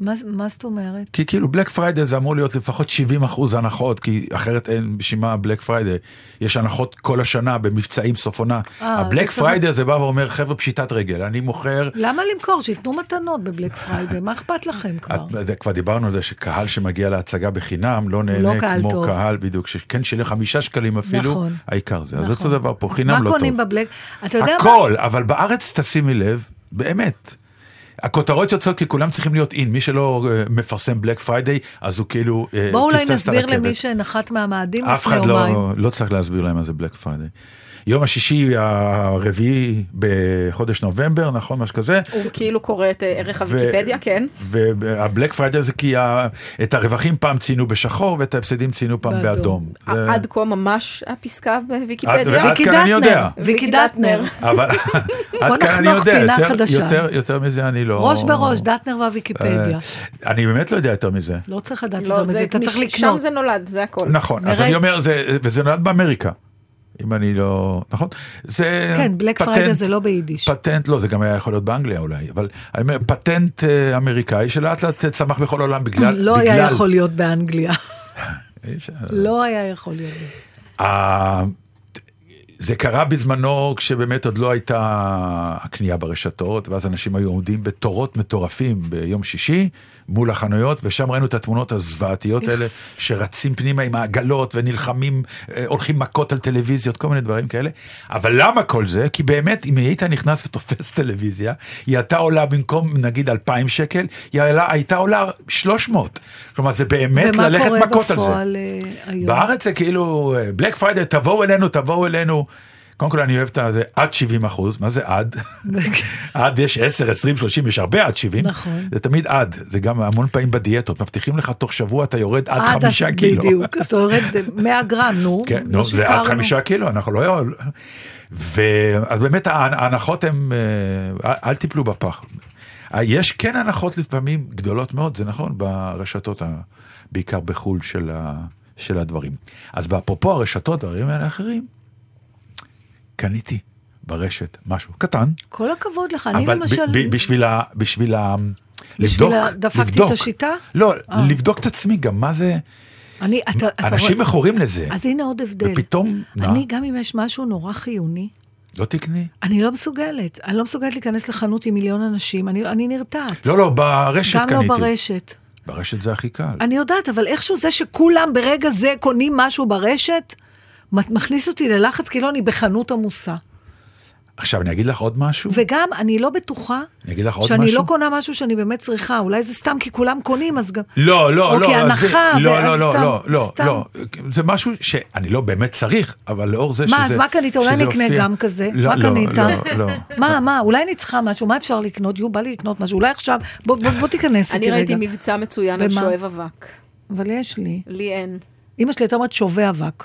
Speaker 3: מה, מה זאת אומרת?
Speaker 2: כי כאילו בלק פריידי זה אמור להיות לפחות 70 אחוז הנחות, כי אחרת אין בשביל מה Black Friday. יש הנחות כל השנה במבצעים סוף עונה.
Speaker 3: אה,
Speaker 2: ה Black
Speaker 3: זה צריך-
Speaker 2: Friday הזה בא ואומר, חבר'ה, פשיטת רגל, אני מוכר...
Speaker 3: למה למכור? שייתנו מתנות ב Black Friday, מה אכפת לכם כבר?
Speaker 2: את, כבר דיברנו על זה שקהל שמגיע להצגה בחינם לא נהנה
Speaker 3: לא קהל
Speaker 2: כמו
Speaker 3: טוב.
Speaker 2: קהל, בדיוק, שכן שילם חמישה שקלים אפילו,
Speaker 3: נכון.
Speaker 2: העיקר זה. אז
Speaker 3: נכון.
Speaker 2: אותו דבר פה, חינם לא
Speaker 3: מה
Speaker 2: טוב.
Speaker 3: קונים ב Black? אתה יודע מה?
Speaker 2: הכל, אבל בארץ תשימי לב, באמת. הכותרות יוצאות כי כולם צריכים להיות אין, מי שלא אה, מפרסם Black Friday, אז הוא כאילו אה,
Speaker 3: בואו אולי נסביר. למי שנחת מהמאדים
Speaker 2: אף
Speaker 3: לפני
Speaker 2: אחד
Speaker 3: יומיים.
Speaker 2: לא, לא צריך להסביר להם מה זה Black Friday. יום השישי הרביעי בחודש נובמבר, נכון, משהו כזה.
Speaker 4: הוא כאילו קורא את אה, ערך הוויקיפדיה, כן.
Speaker 2: וה Black Friday זה כי את הרווחים פעם ציינו בשחור ואת ההפסדים ציינו פעם
Speaker 3: באדום.
Speaker 4: עד כה ממש הפסקה בוויקיפדיה.
Speaker 2: עד כאן אני יודע.
Speaker 3: ויקי דטנר.
Speaker 2: אבל <laughs> עד כאן אני יודע, יותר-
Speaker 3: חדשה.
Speaker 2: יותר- יותר מזה אני לא...
Speaker 3: ראש בראש, דטנר והוויקיפדיה.
Speaker 2: אה, אני באמת לא יודע יותר מזה.
Speaker 3: לא צריך לדעת
Speaker 4: לא,
Speaker 3: יותר מזה,
Speaker 4: זה-
Speaker 3: אתה צריך לקנות.
Speaker 4: שם זה נולד, זה הכל.
Speaker 2: נכון, אז אני אומר, זה- וזה נולד באמריקה. אם אני לא... נכון? זה
Speaker 3: כן,
Speaker 2: Black
Speaker 3: Friday זה לא ביידיש.
Speaker 2: פטנט, לא, זה גם היה יכול להיות באנגליה אולי, אבל אני אומר, פטנט אה, אמריקאי שלאט לאט צמח בכל העולם בגלל...
Speaker 3: לא היה
Speaker 2: בגלל-
Speaker 3: יכול להיות באנגליה. <laughs> לא היה יכול להיות.
Speaker 2: זה קרה בזמנו כשבאמת עוד לא הייתה הקנייה ברשתות, ואז אנשים היו עומדים בתורות מטורפים ביום שישי מול החנויות, ושם ראינו את התמונות הזוועתיות האלה, שרצים פנימה עם העגלות ונלחמים, אה, הולכים מכות על טלוויזיות, כל מיני דברים כאלה. אבל למה כל זה? כי באמת, אם היית נכנס ותופס טלוויזיה, היא הייתה עולה במקום נגיד 2,000 שקל, היא עלה- הייתה עולה 300. כלומר, זה באמת
Speaker 3: ומה
Speaker 2: ללכת
Speaker 3: קורה
Speaker 2: מכות על זה.
Speaker 3: בפועל אה, היום?
Speaker 2: בארץ זה כאילו, בלק פריידי, תבואו אלינו, תבואו אלינו. קודם כל אני אוהב את זה עד 70 אחוז, מה זה עד? <laughs> עד יש 10, 20, 30, יש הרבה עד 70.
Speaker 3: נכון.
Speaker 2: זה תמיד עד, זה גם המון פעמים בדיאטות, מבטיחים לך תוך שבוע אתה יורד עד
Speaker 3: עד
Speaker 2: חמישה קילו.
Speaker 3: בדיוק, אז אתה יורד 100 גרם, נו. <laughs>
Speaker 2: כן, נו, זה עד. חמישה קילו, אנחנו לא... יכול- ואז באמת ההנחות הן, אה, אל- תיפלו בפח. אה, יש כן הנחות לפעמים גדולות מאוד, זה נכון, ברשתות, בעיקר בחו"ל של, ה, של הדברים. אז אפרופו הרשתות והדברים האלה האחרים, קניתי ברשת משהו קטן,
Speaker 3: כל הכבוד לך, אני
Speaker 2: אבל
Speaker 3: למשל...
Speaker 2: ב, בשביל ה... בשביל ה...
Speaker 3: בשביל
Speaker 2: לבדוק,
Speaker 3: דפקתי את
Speaker 2: לבדוק.
Speaker 3: השיטה?
Speaker 2: לא,
Speaker 3: אה.
Speaker 2: לבדוק את עצמי גם, מה זה...
Speaker 3: אני, אתה, אתה
Speaker 2: אנשים
Speaker 3: רואה-
Speaker 2: מכורים לזה.
Speaker 3: אז הנה עוד הבדל.
Speaker 2: ופתאום, מה?
Speaker 3: אני, גם אם יש משהו נורא חיוני,
Speaker 2: לא תקני?
Speaker 3: אני לא מסוגלת. אני לא מסוגלת להיכנס לחנות עם מיליון אנשים, אני, אני נרתעת.
Speaker 2: לא, לא, ברשת
Speaker 3: גם
Speaker 2: קניתי.
Speaker 3: לא ברשת.
Speaker 2: ברשת זה הכי קל.
Speaker 3: אני יודעת, אבל איכשהו זה שכולם ברגע זה קונים משהו ברשת, מכניס אותי ללחץ כאילו אני בחנות עמוסה.
Speaker 2: עכשיו, אני אגיד לך עוד משהו?
Speaker 3: וגם, אני לא בטוחה
Speaker 2: אני אגיד לך עוד
Speaker 3: שאני
Speaker 2: משהו?
Speaker 3: לא קונה משהו שאני באמת צריכה. אולי זה סתם כי כולם קונים, אז גם...
Speaker 2: לא, לא,
Speaker 3: או
Speaker 2: לא.
Speaker 3: כהנחה,
Speaker 2: עזבי. לא,
Speaker 3: ואז
Speaker 2: לא, לא,
Speaker 3: סתם-
Speaker 2: לא, לא,
Speaker 3: סתם.
Speaker 2: לא. זה משהו שאני לא באמת צריך, אבל לאור זה שזה...
Speaker 3: מה, אז מה קנית? אולי נקנה
Speaker 2: הופיע-
Speaker 3: גם כזה.
Speaker 2: לא,
Speaker 3: מה
Speaker 2: לא,
Speaker 3: קנית?
Speaker 2: לא, לא.
Speaker 3: מה, מה, אולי אני צריכה משהו, מה אפשר לקנות? יו, בא לי לקנות משהו, אולי עכשיו, בוא, בוא, בוא תיכנס
Speaker 4: אני
Speaker 3: איתי
Speaker 4: ראיתי
Speaker 3: רגע.
Speaker 4: מבצע מצוין על? שואב אבק.
Speaker 3: אבל יש לי.
Speaker 4: לי אין.
Speaker 3: אמא שלי הייתה אומרת שובה אבק.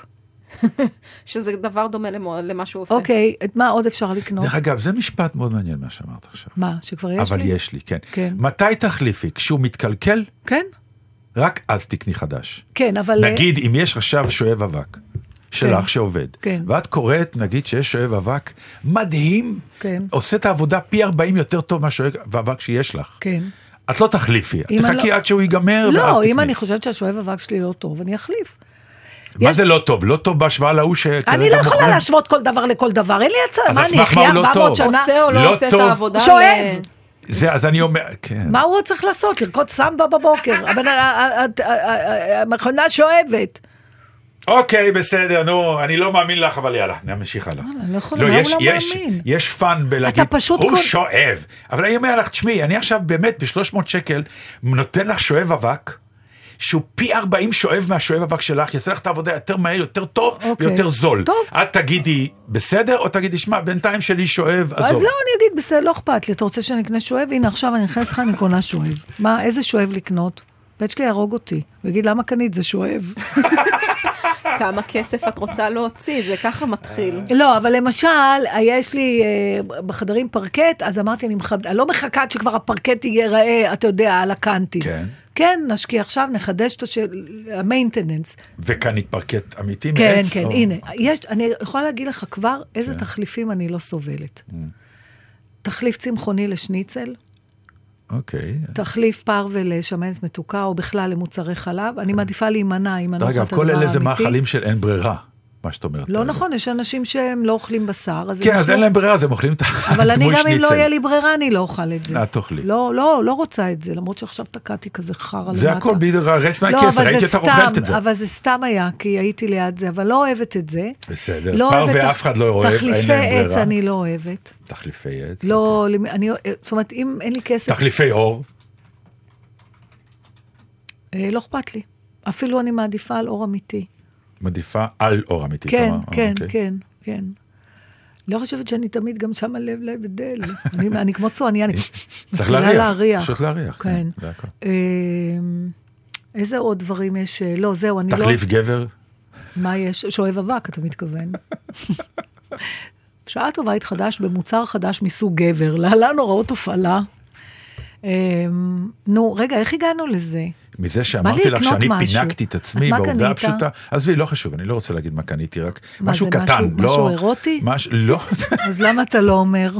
Speaker 3: <laughs>
Speaker 4: שזה דבר דומה למו- למה שהוא עושה.
Speaker 3: אוקיי, את מה עוד אפשר לקנות?
Speaker 2: דרך אגב, זה משפט מאוד מעניין מה שאמרת עכשיו.
Speaker 3: מה, שכבר יש
Speaker 2: אבל
Speaker 3: לי?
Speaker 2: יש לי, כן.
Speaker 3: כן.
Speaker 2: מתי תחליפי? כשהוא מתקלקל,
Speaker 3: כן,
Speaker 2: רק אז תקני חדש.
Speaker 3: כן, אבל...
Speaker 2: נגיד, אם יש עכשיו שואב אבק שלך
Speaker 3: כן.
Speaker 2: שעובד,
Speaker 3: כן.
Speaker 2: ואת קוראת, נגיד שיש שואב אבק מדהים,
Speaker 3: כן.
Speaker 2: עושה את העבודה פי 40 יותר טוב מהשואב אבק שיש לך.
Speaker 3: כן.
Speaker 2: את לא תחליפי, תחכי
Speaker 3: לא-
Speaker 2: עד שהוא ייגמר, ואז
Speaker 3: לא,
Speaker 2: תקני.
Speaker 3: אם אני חושבת שהשואב אבק שלי לא טוב, אני אחליף.
Speaker 2: מה
Speaker 3: יש-
Speaker 2: זה לא טוב? לא טוב בהשוואה להוא שכרגע
Speaker 3: אני לא יכולה
Speaker 2: מוכרים?
Speaker 3: להשוות כל דבר לכל דבר, אין לי הצעה.
Speaker 2: אז
Speaker 3: מה,
Speaker 2: על
Speaker 3: אני
Speaker 2: סמך מה
Speaker 3: אחיה
Speaker 2: הוא לא
Speaker 3: 400
Speaker 2: טוב?
Speaker 3: שנה?
Speaker 4: עושה או לא
Speaker 2: לא
Speaker 4: עושה את. העבודה?
Speaker 3: שואב.
Speaker 2: זה, אז אני אומר, כן.
Speaker 3: מה הוא עוד צריך לעשות? לרקוד סמבה בבוקר? המכונה שואבת.
Speaker 2: אוקיי, בסדר, נו, אני לא מאמין לך, אבל יאללה, נמשיך הלאה.
Speaker 3: אני לא יכולה, מה הוא לא
Speaker 2: יש,
Speaker 3: מאמין?
Speaker 2: יש fun בלהגיד,
Speaker 3: אתה פשוט
Speaker 2: הוא
Speaker 3: כל-
Speaker 2: שואב. אבל אני אומר לך, תשמעי, אני עכשיו באמת ב-300 שקל נותן לך שואב אבק, שהוא פי 40 שואב מהשואב אבק שלך, יעשה לך את העבודה יותר מהר, יותר טוב
Speaker 3: אוקיי.
Speaker 2: ויותר זול.
Speaker 3: טוב.
Speaker 2: את תגידי בסדר, או תגידי, שמע, בינתיים שלי שואב,
Speaker 3: אז
Speaker 2: עזוב.
Speaker 3: לא, אני אגיד, בסדר, לא אכפת לי, אתה רוצה שאני אקנה שואב? הנה, עכשיו אני נכנסת לך, אני קונה שואב. מה, איזה שואב לקנות? פצ'קה יהרוג אותי, ויגיד, למה קנית? זה שואב. <laughs>
Speaker 4: כמה כסף את רוצה להוציא, זה ככה מתחיל.
Speaker 3: לא, אבל למשל, יש לי אה, בחדרים פרקט, אז אמרתי, אני, מכב... אני לא מחכה עד שכבר הפרקט ייראה, אתה יודע, על הקאנטים.
Speaker 2: כן.
Speaker 3: כן, נשקיע עכשיו, נחדש את. ה maintenance.
Speaker 2: וקנית פרקט אמיתי
Speaker 3: כן,
Speaker 2: מעץ?
Speaker 3: כן,
Speaker 2: או-
Speaker 3: הנה, יש, אני יכולה להגיד לך כבר איזה
Speaker 2: כן.
Speaker 3: תחליפים אני לא סובלת.
Speaker 2: Mm.
Speaker 3: תחליף צמחוני לשניצל,
Speaker 2: אוקיי.
Speaker 3: תחליף פרווה לשמנת מתוקה, או בכלל למוצרי חלב. אני מעדיפה להימנע אם אני לא
Speaker 2: דרך
Speaker 3: אוכלת
Speaker 2: אגב,
Speaker 3: את הדבר
Speaker 2: כל
Speaker 3: האמיתי.
Speaker 2: אלה זה מאכלים של אין ברירה, מה שאת אומרת.
Speaker 3: לא
Speaker 2: כרגע.
Speaker 3: נכון, יש אנשים שהם לא אוכלים בשר, אז
Speaker 2: כן, אז אין להם ברירה, אז הם אוכלים את <laughs>
Speaker 3: אבל אני
Speaker 2: הדמוי
Speaker 3: גם אם לא
Speaker 2: שניצל.
Speaker 3: יהיה לי ברירה, אני לא אוכל את זה.
Speaker 2: את תאכלי.
Speaker 3: לא, לא, לא רוצה את זה, למרות שעכשיו תקעתי כזה חרא למטה.
Speaker 2: זה הכל בדיוק הרס
Speaker 3: לא,
Speaker 2: מהכסף, ראיתי אותך אוכלת
Speaker 3: סתם,
Speaker 2: את זה.
Speaker 3: אבל זה סתם היה, כי הייתי ליד זה, אבל לא אוהבת את זה.
Speaker 2: בסדר,
Speaker 3: לא
Speaker 2: פרווה
Speaker 3: אוהבת
Speaker 2: אף אחד לא אוהב, אין
Speaker 3: תחליפי
Speaker 2: להם
Speaker 3: עץ
Speaker 2: ברירה.
Speaker 3: אני לא אוהבת.
Speaker 2: תחליפי עץ.
Speaker 3: לא, למ- אני, זאת אומרת, אם אין לי כסף,
Speaker 2: תחליפי אור.
Speaker 3: אה, לא אכפת לי. אפילו אני מעדיפה על אור אמיתי.
Speaker 2: מעדיפה על אור אמיתי.
Speaker 3: כן,
Speaker 2: כלומר,
Speaker 3: כן,
Speaker 2: אוקיי.
Speaker 3: כן, כן. לא חושבת שאני תמיד גם שמה לב להבדל. אני, אני כמו צועניה, אני <laughs>
Speaker 2: צריך להריח.
Speaker 3: להריח.
Speaker 2: פשוט להריח,
Speaker 3: כן.
Speaker 2: כן.
Speaker 3: אמ, איזה עוד דברים יש? אה, לא, זהו, אני לא...
Speaker 2: תחליף גבר.
Speaker 3: מה יש? שואב אבק, אתה מתכוון. <laughs> שעה טובה התחדש במוצר חדש מסוג גבר, להלן הוראות הפעלה. אמ, נו, רגע, איך הגענו לזה?
Speaker 2: מזה שאמרתי לך שאני
Speaker 3: משהו.
Speaker 2: פינקתי את עצמי בעובדה? הפשוטה, עזבי, לא חשוב, אני לא רוצה להגיד מה קניתי, רק
Speaker 3: מה
Speaker 2: משהו
Speaker 3: זה,
Speaker 2: קטן.
Speaker 3: משהו-
Speaker 2: לא-
Speaker 3: משהו אירוטי?
Speaker 2: מש- לא,
Speaker 3: אז למה אתה לא אומר?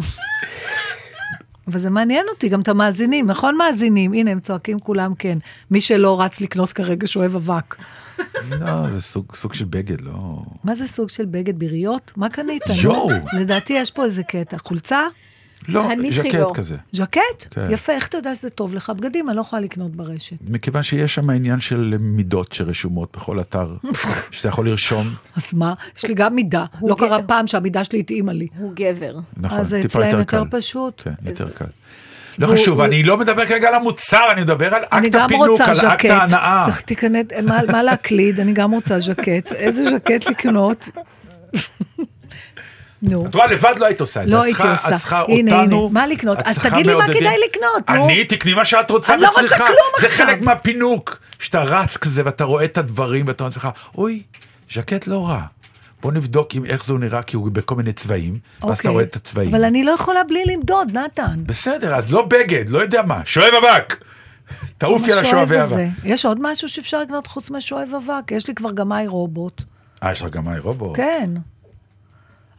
Speaker 3: אבל זה מעניין אותי, גם את המאזינים, נכון מאזינים? הנה, הם צועקים כולם כן. מי שלא רץ לקנות כרגע שואב אבק.
Speaker 2: לא, זה סוג סוג של בגד, לא...
Speaker 3: מה זה סוג של בגד ביריות? מה קנית?
Speaker 2: יואו.
Speaker 3: לדעתי יש פה איזה קטע. חולצה?
Speaker 2: לא. ז'קט כזה.
Speaker 3: ז'קט?
Speaker 2: כן.
Speaker 3: יפה, איך אתה יודע שזה טוב לך? בגדים אני לא יכולה לקנות ברשת.
Speaker 2: מכיוון שיש שם עניין של מידות שרשומות בכל אתר, <laughs> שאתה יכול לרשום,
Speaker 3: אז מה? יש לי גם מידה. לא
Speaker 4: ג-
Speaker 3: קרה פעם שהמידה שלי התאימה לי.
Speaker 4: הוא גבר.
Speaker 2: נכון,
Speaker 3: אז
Speaker 2: טיפה
Speaker 3: אצלהם
Speaker 2: יותר
Speaker 3: יותר
Speaker 2: קל.
Speaker 3: פשוט.
Speaker 2: כן, יותר קל. לא חשוב, אני לא מדבר כרגע על המוצר, אני מדבר על אקט הפינוק, על אקט. ההנאה.
Speaker 3: מה- מה להקליד? אני גם רוצה ז'קט. איזה ז'קט לקנות? נו.
Speaker 2: את רואה, לבד לא היית עושה את זה.
Speaker 3: לא הייתי עושה.
Speaker 2: את צריכה אותנו.
Speaker 3: מה לקנות? אז תגיד לי מה. כדאי לקנות, נו.
Speaker 2: אני, תקני מה שאת רוצה
Speaker 3: לא
Speaker 2: וצריכה. זה. חלק מהפינוק. שאתה רץ כזה ואתה רואה את הדברים ואתה אומר לעצמך, אוי, ז'קט לא רע. בוא נבדוק עם איך זה נראה, כי הוא בכל מיני צבעים, ואז אתה
Speaker 3: אוקיי.
Speaker 2: רואה את הצבעים.
Speaker 3: אבל אני לא יכולה בלי למדוד, נתן.
Speaker 2: בסדר, אז לא בגד, לא יודע מה, שואב אבק. <laughs> תעופי על
Speaker 3: השואב
Speaker 2: השואבי. אבק.
Speaker 3: יש עוד משהו שאפשר לקנות חוץ מהשואב אבק? יש לי כבר גמאי רובוט.
Speaker 2: אה, יש לך גם מאי רובו.
Speaker 3: כן.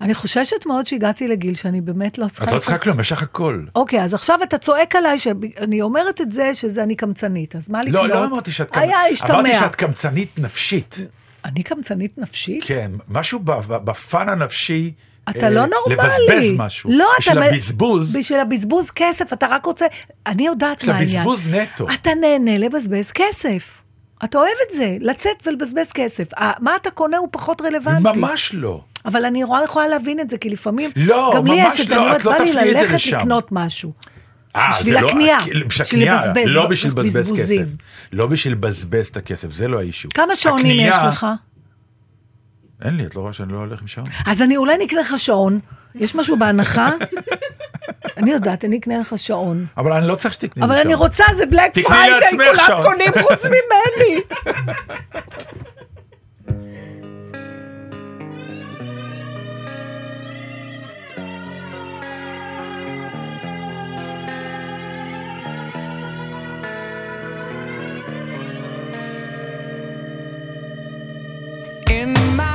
Speaker 3: אני חוששת מאוד שהגעתי לגיל שאני באמת לא צריכה...
Speaker 2: את לא צריכה כלום, יש לך הכל.
Speaker 3: אוקיי, אז עכשיו אתה צועק עליי שאני אומרת את זה שזה אני קמצנית, אז מה לקנות?
Speaker 2: לא, לא אמרתי שאת
Speaker 3: היה
Speaker 2: קמצנית, אמרתי
Speaker 3: השתמע.
Speaker 2: שאת קמצנית נפשית.
Speaker 3: אני קמצנית נפשית?
Speaker 2: כן, משהו בפן הנפשי.
Speaker 3: אתה
Speaker 2: אה,
Speaker 3: לא נורמלי.
Speaker 2: לבזבז משהו.
Speaker 3: לא,
Speaker 2: בשביל
Speaker 3: אתה...
Speaker 2: הבזבוז,
Speaker 3: בשביל הבזבוז כסף, אתה רק רוצה... אני יודעת
Speaker 2: בשביל
Speaker 3: מה העניין.
Speaker 2: הבזבוז נטו.
Speaker 3: אתה נהנה לבזבז כסף. אתה אוהב את זה, לצאת ולבזבז כסף. מה אתה קונה הוא פחות רלוונטי.
Speaker 2: ממש לא.
Speaker 3: אבל אני רואה, יכולה להבין את זה, כי לפעמים...
Speaker 2: לא,
Speaker 3: גם לי יש את זה,
Speaker 2: לא,
Speaker 3: אני אומרת,
Speaker 2: את לא
Speaker 3: בא לי
Speaker 2: תפני את זה
Speaker 3: ללכת. לקנות משהו.
Speaker 2: אה,
Speaker 3: בשביל
Speaker 2: לא-
Speaker 3: הקנייה,
Speaker 2: בשביל
Speaker 3: בשביל
Speaker 2: הקנייה,
Speaker 3: לבזבז,
Speaker 2: לא בשביל לבזבז. כסף. לא בשביל לבזבז את הכסף, זה לא ה issue.
Speaker 3: כמה שעונים יש לך?
Speaker 2: אין לי, את לא רואה שאני לא הולך עם שעון?
Speaker 3: אז אני אולי נקנה לך שעון. יש משהו בהנחה? <laughs> אני יודעת, אני אקנה לך שעון.
Speaker 2: אבל אני לא צריך שתקני לי
Speaker 3: אבל
Speaker 2: שעון.
Speaker 3: אני רוצה, זה Black
Speaker 2: Friday,
Speaker 3: כולם. קונים חוץ ממני. <laughs>
Speaker 7: In my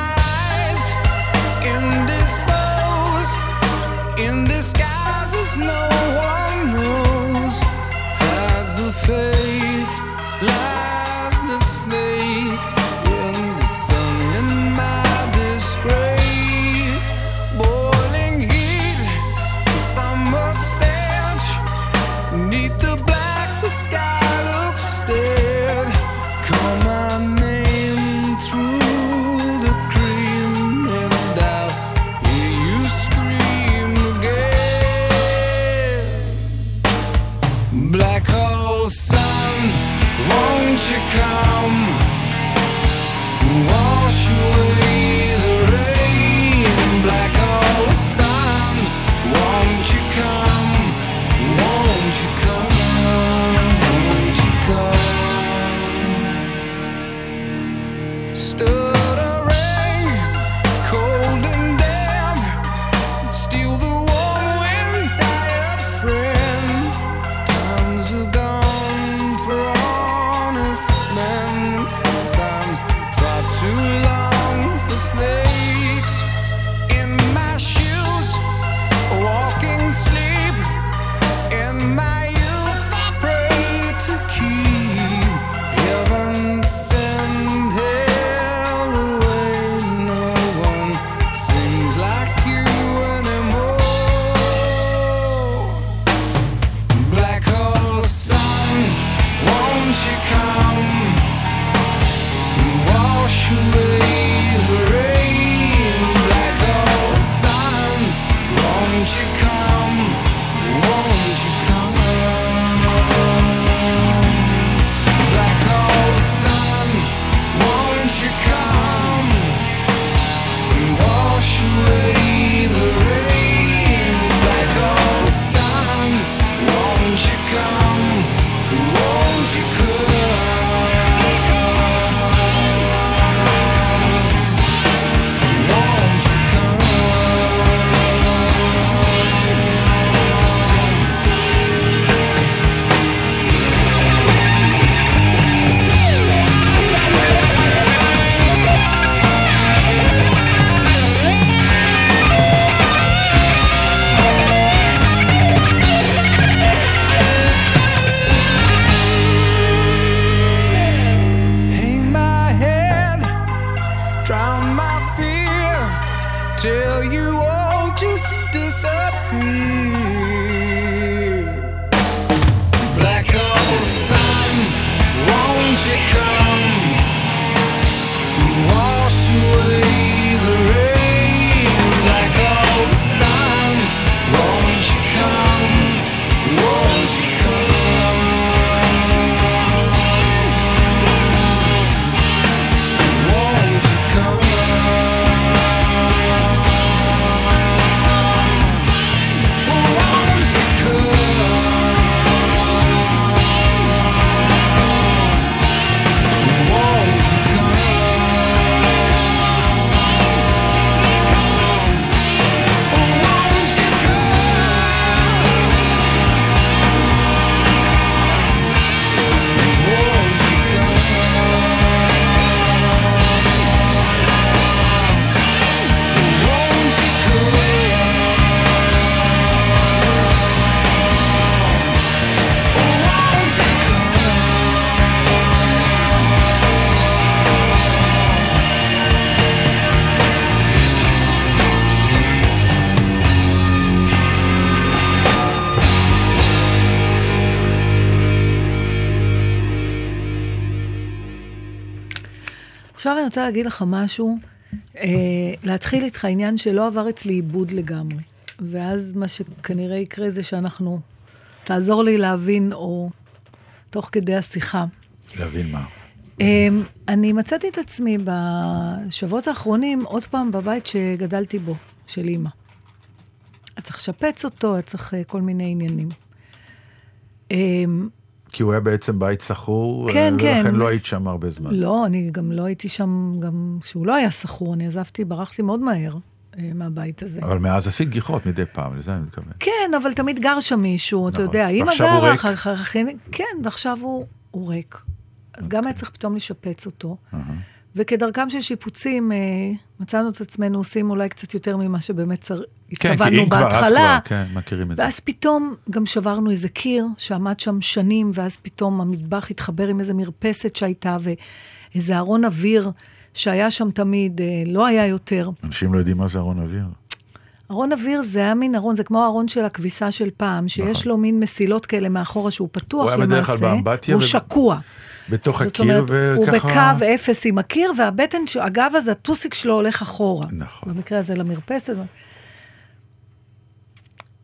Speaker 3: רוצה להגיד לך משהו, אה, להתחיל איתך עניין שלא עבר אצלי עיבוד לגמרי. ואז מה שכנראה יקרה זה שאנחנו, תעזור לי להבין, או תוך כדי השיחה.
Speaker 2: להבין מה.
Speaker 3: אמ, אני מצאתי את עצמי בשבועות האחרונים עוד פעם בבית שגדלתי בו, של אימא. היה צריך לשפץ אותו, היה צריך אה, כל מיני עניינים.
Speaker 2: כי הוא היה בעצם בית שכור,
Speaker 3: כן,
Speaker 2: אה,
Speaker 3: כן.
Speaker 2: ולכן לא היית שם הרבה זמן.
Speaker 3: לא, אני גם לא הייתי שם, גם כשהוא לא היה שכור, אני עזבתי, ברחתי מאוד מהר אה, מהבית הזה.
Speaker 2: אבל מאז עשית גיחות מדי פעם, לזה אני מתכוון.
Speaker 3: כן, אבל תמיד גר שם מישהו, אתה
Speaker 2: נכון.
Speaker 3: יודע, אימא גרה? אחר כך, כן, ועכשיו הוא, הוא ריק. אז גם היה צריך פתאום לשפץ אותו. וכדרכם של שיפוצים, אה, מצאנו את עצמנו עושים אולי קצת יותר ממה שבאמת צר...
Speaker 2: כן, כי
Speaker 3: התכוונו
Speaker 2: אם כבר, אז
Speaker 3: בהתחלה.
Speaker 2: כבר, כן, מכירים את זה.
Speaker 3: ואז פתאום גם שברנו איזה קיר שעמד שם שנים, ואז פתאום המטבח התחבר עם איזה מרפסת שהייתה, ואיזה ארון אוויר שהיה שם תמיד, אה, לא היה יותר.
Speaker 2: אנשים לא יודעים מה זה ארון אוויר.
Speaker 3: ארון אוויר זה היה מין ארון, זה כמו הארון של הכביסה של פעם, שיש
Speaker 2: נכון.
Speaker 3: לו מין מסילות כאלה מאחורה שהוא פתוח
Speaker 2: הוא
Speaker 3: למעשה. והוא
Speaker 2: ו-
Speaker 3: שקוע.
Speaker 2: בתוך הקיר,
Speaker 3: אומרת, הוא
Speaker 2: וככה...
Speaker 3: בקו אפס עם הקיר, והבטן, הגב הזה, הטוסיק שלו הולך אחורה.
Speaker 2: נכון.
Speaker 3: במקרה הזה למרפסת.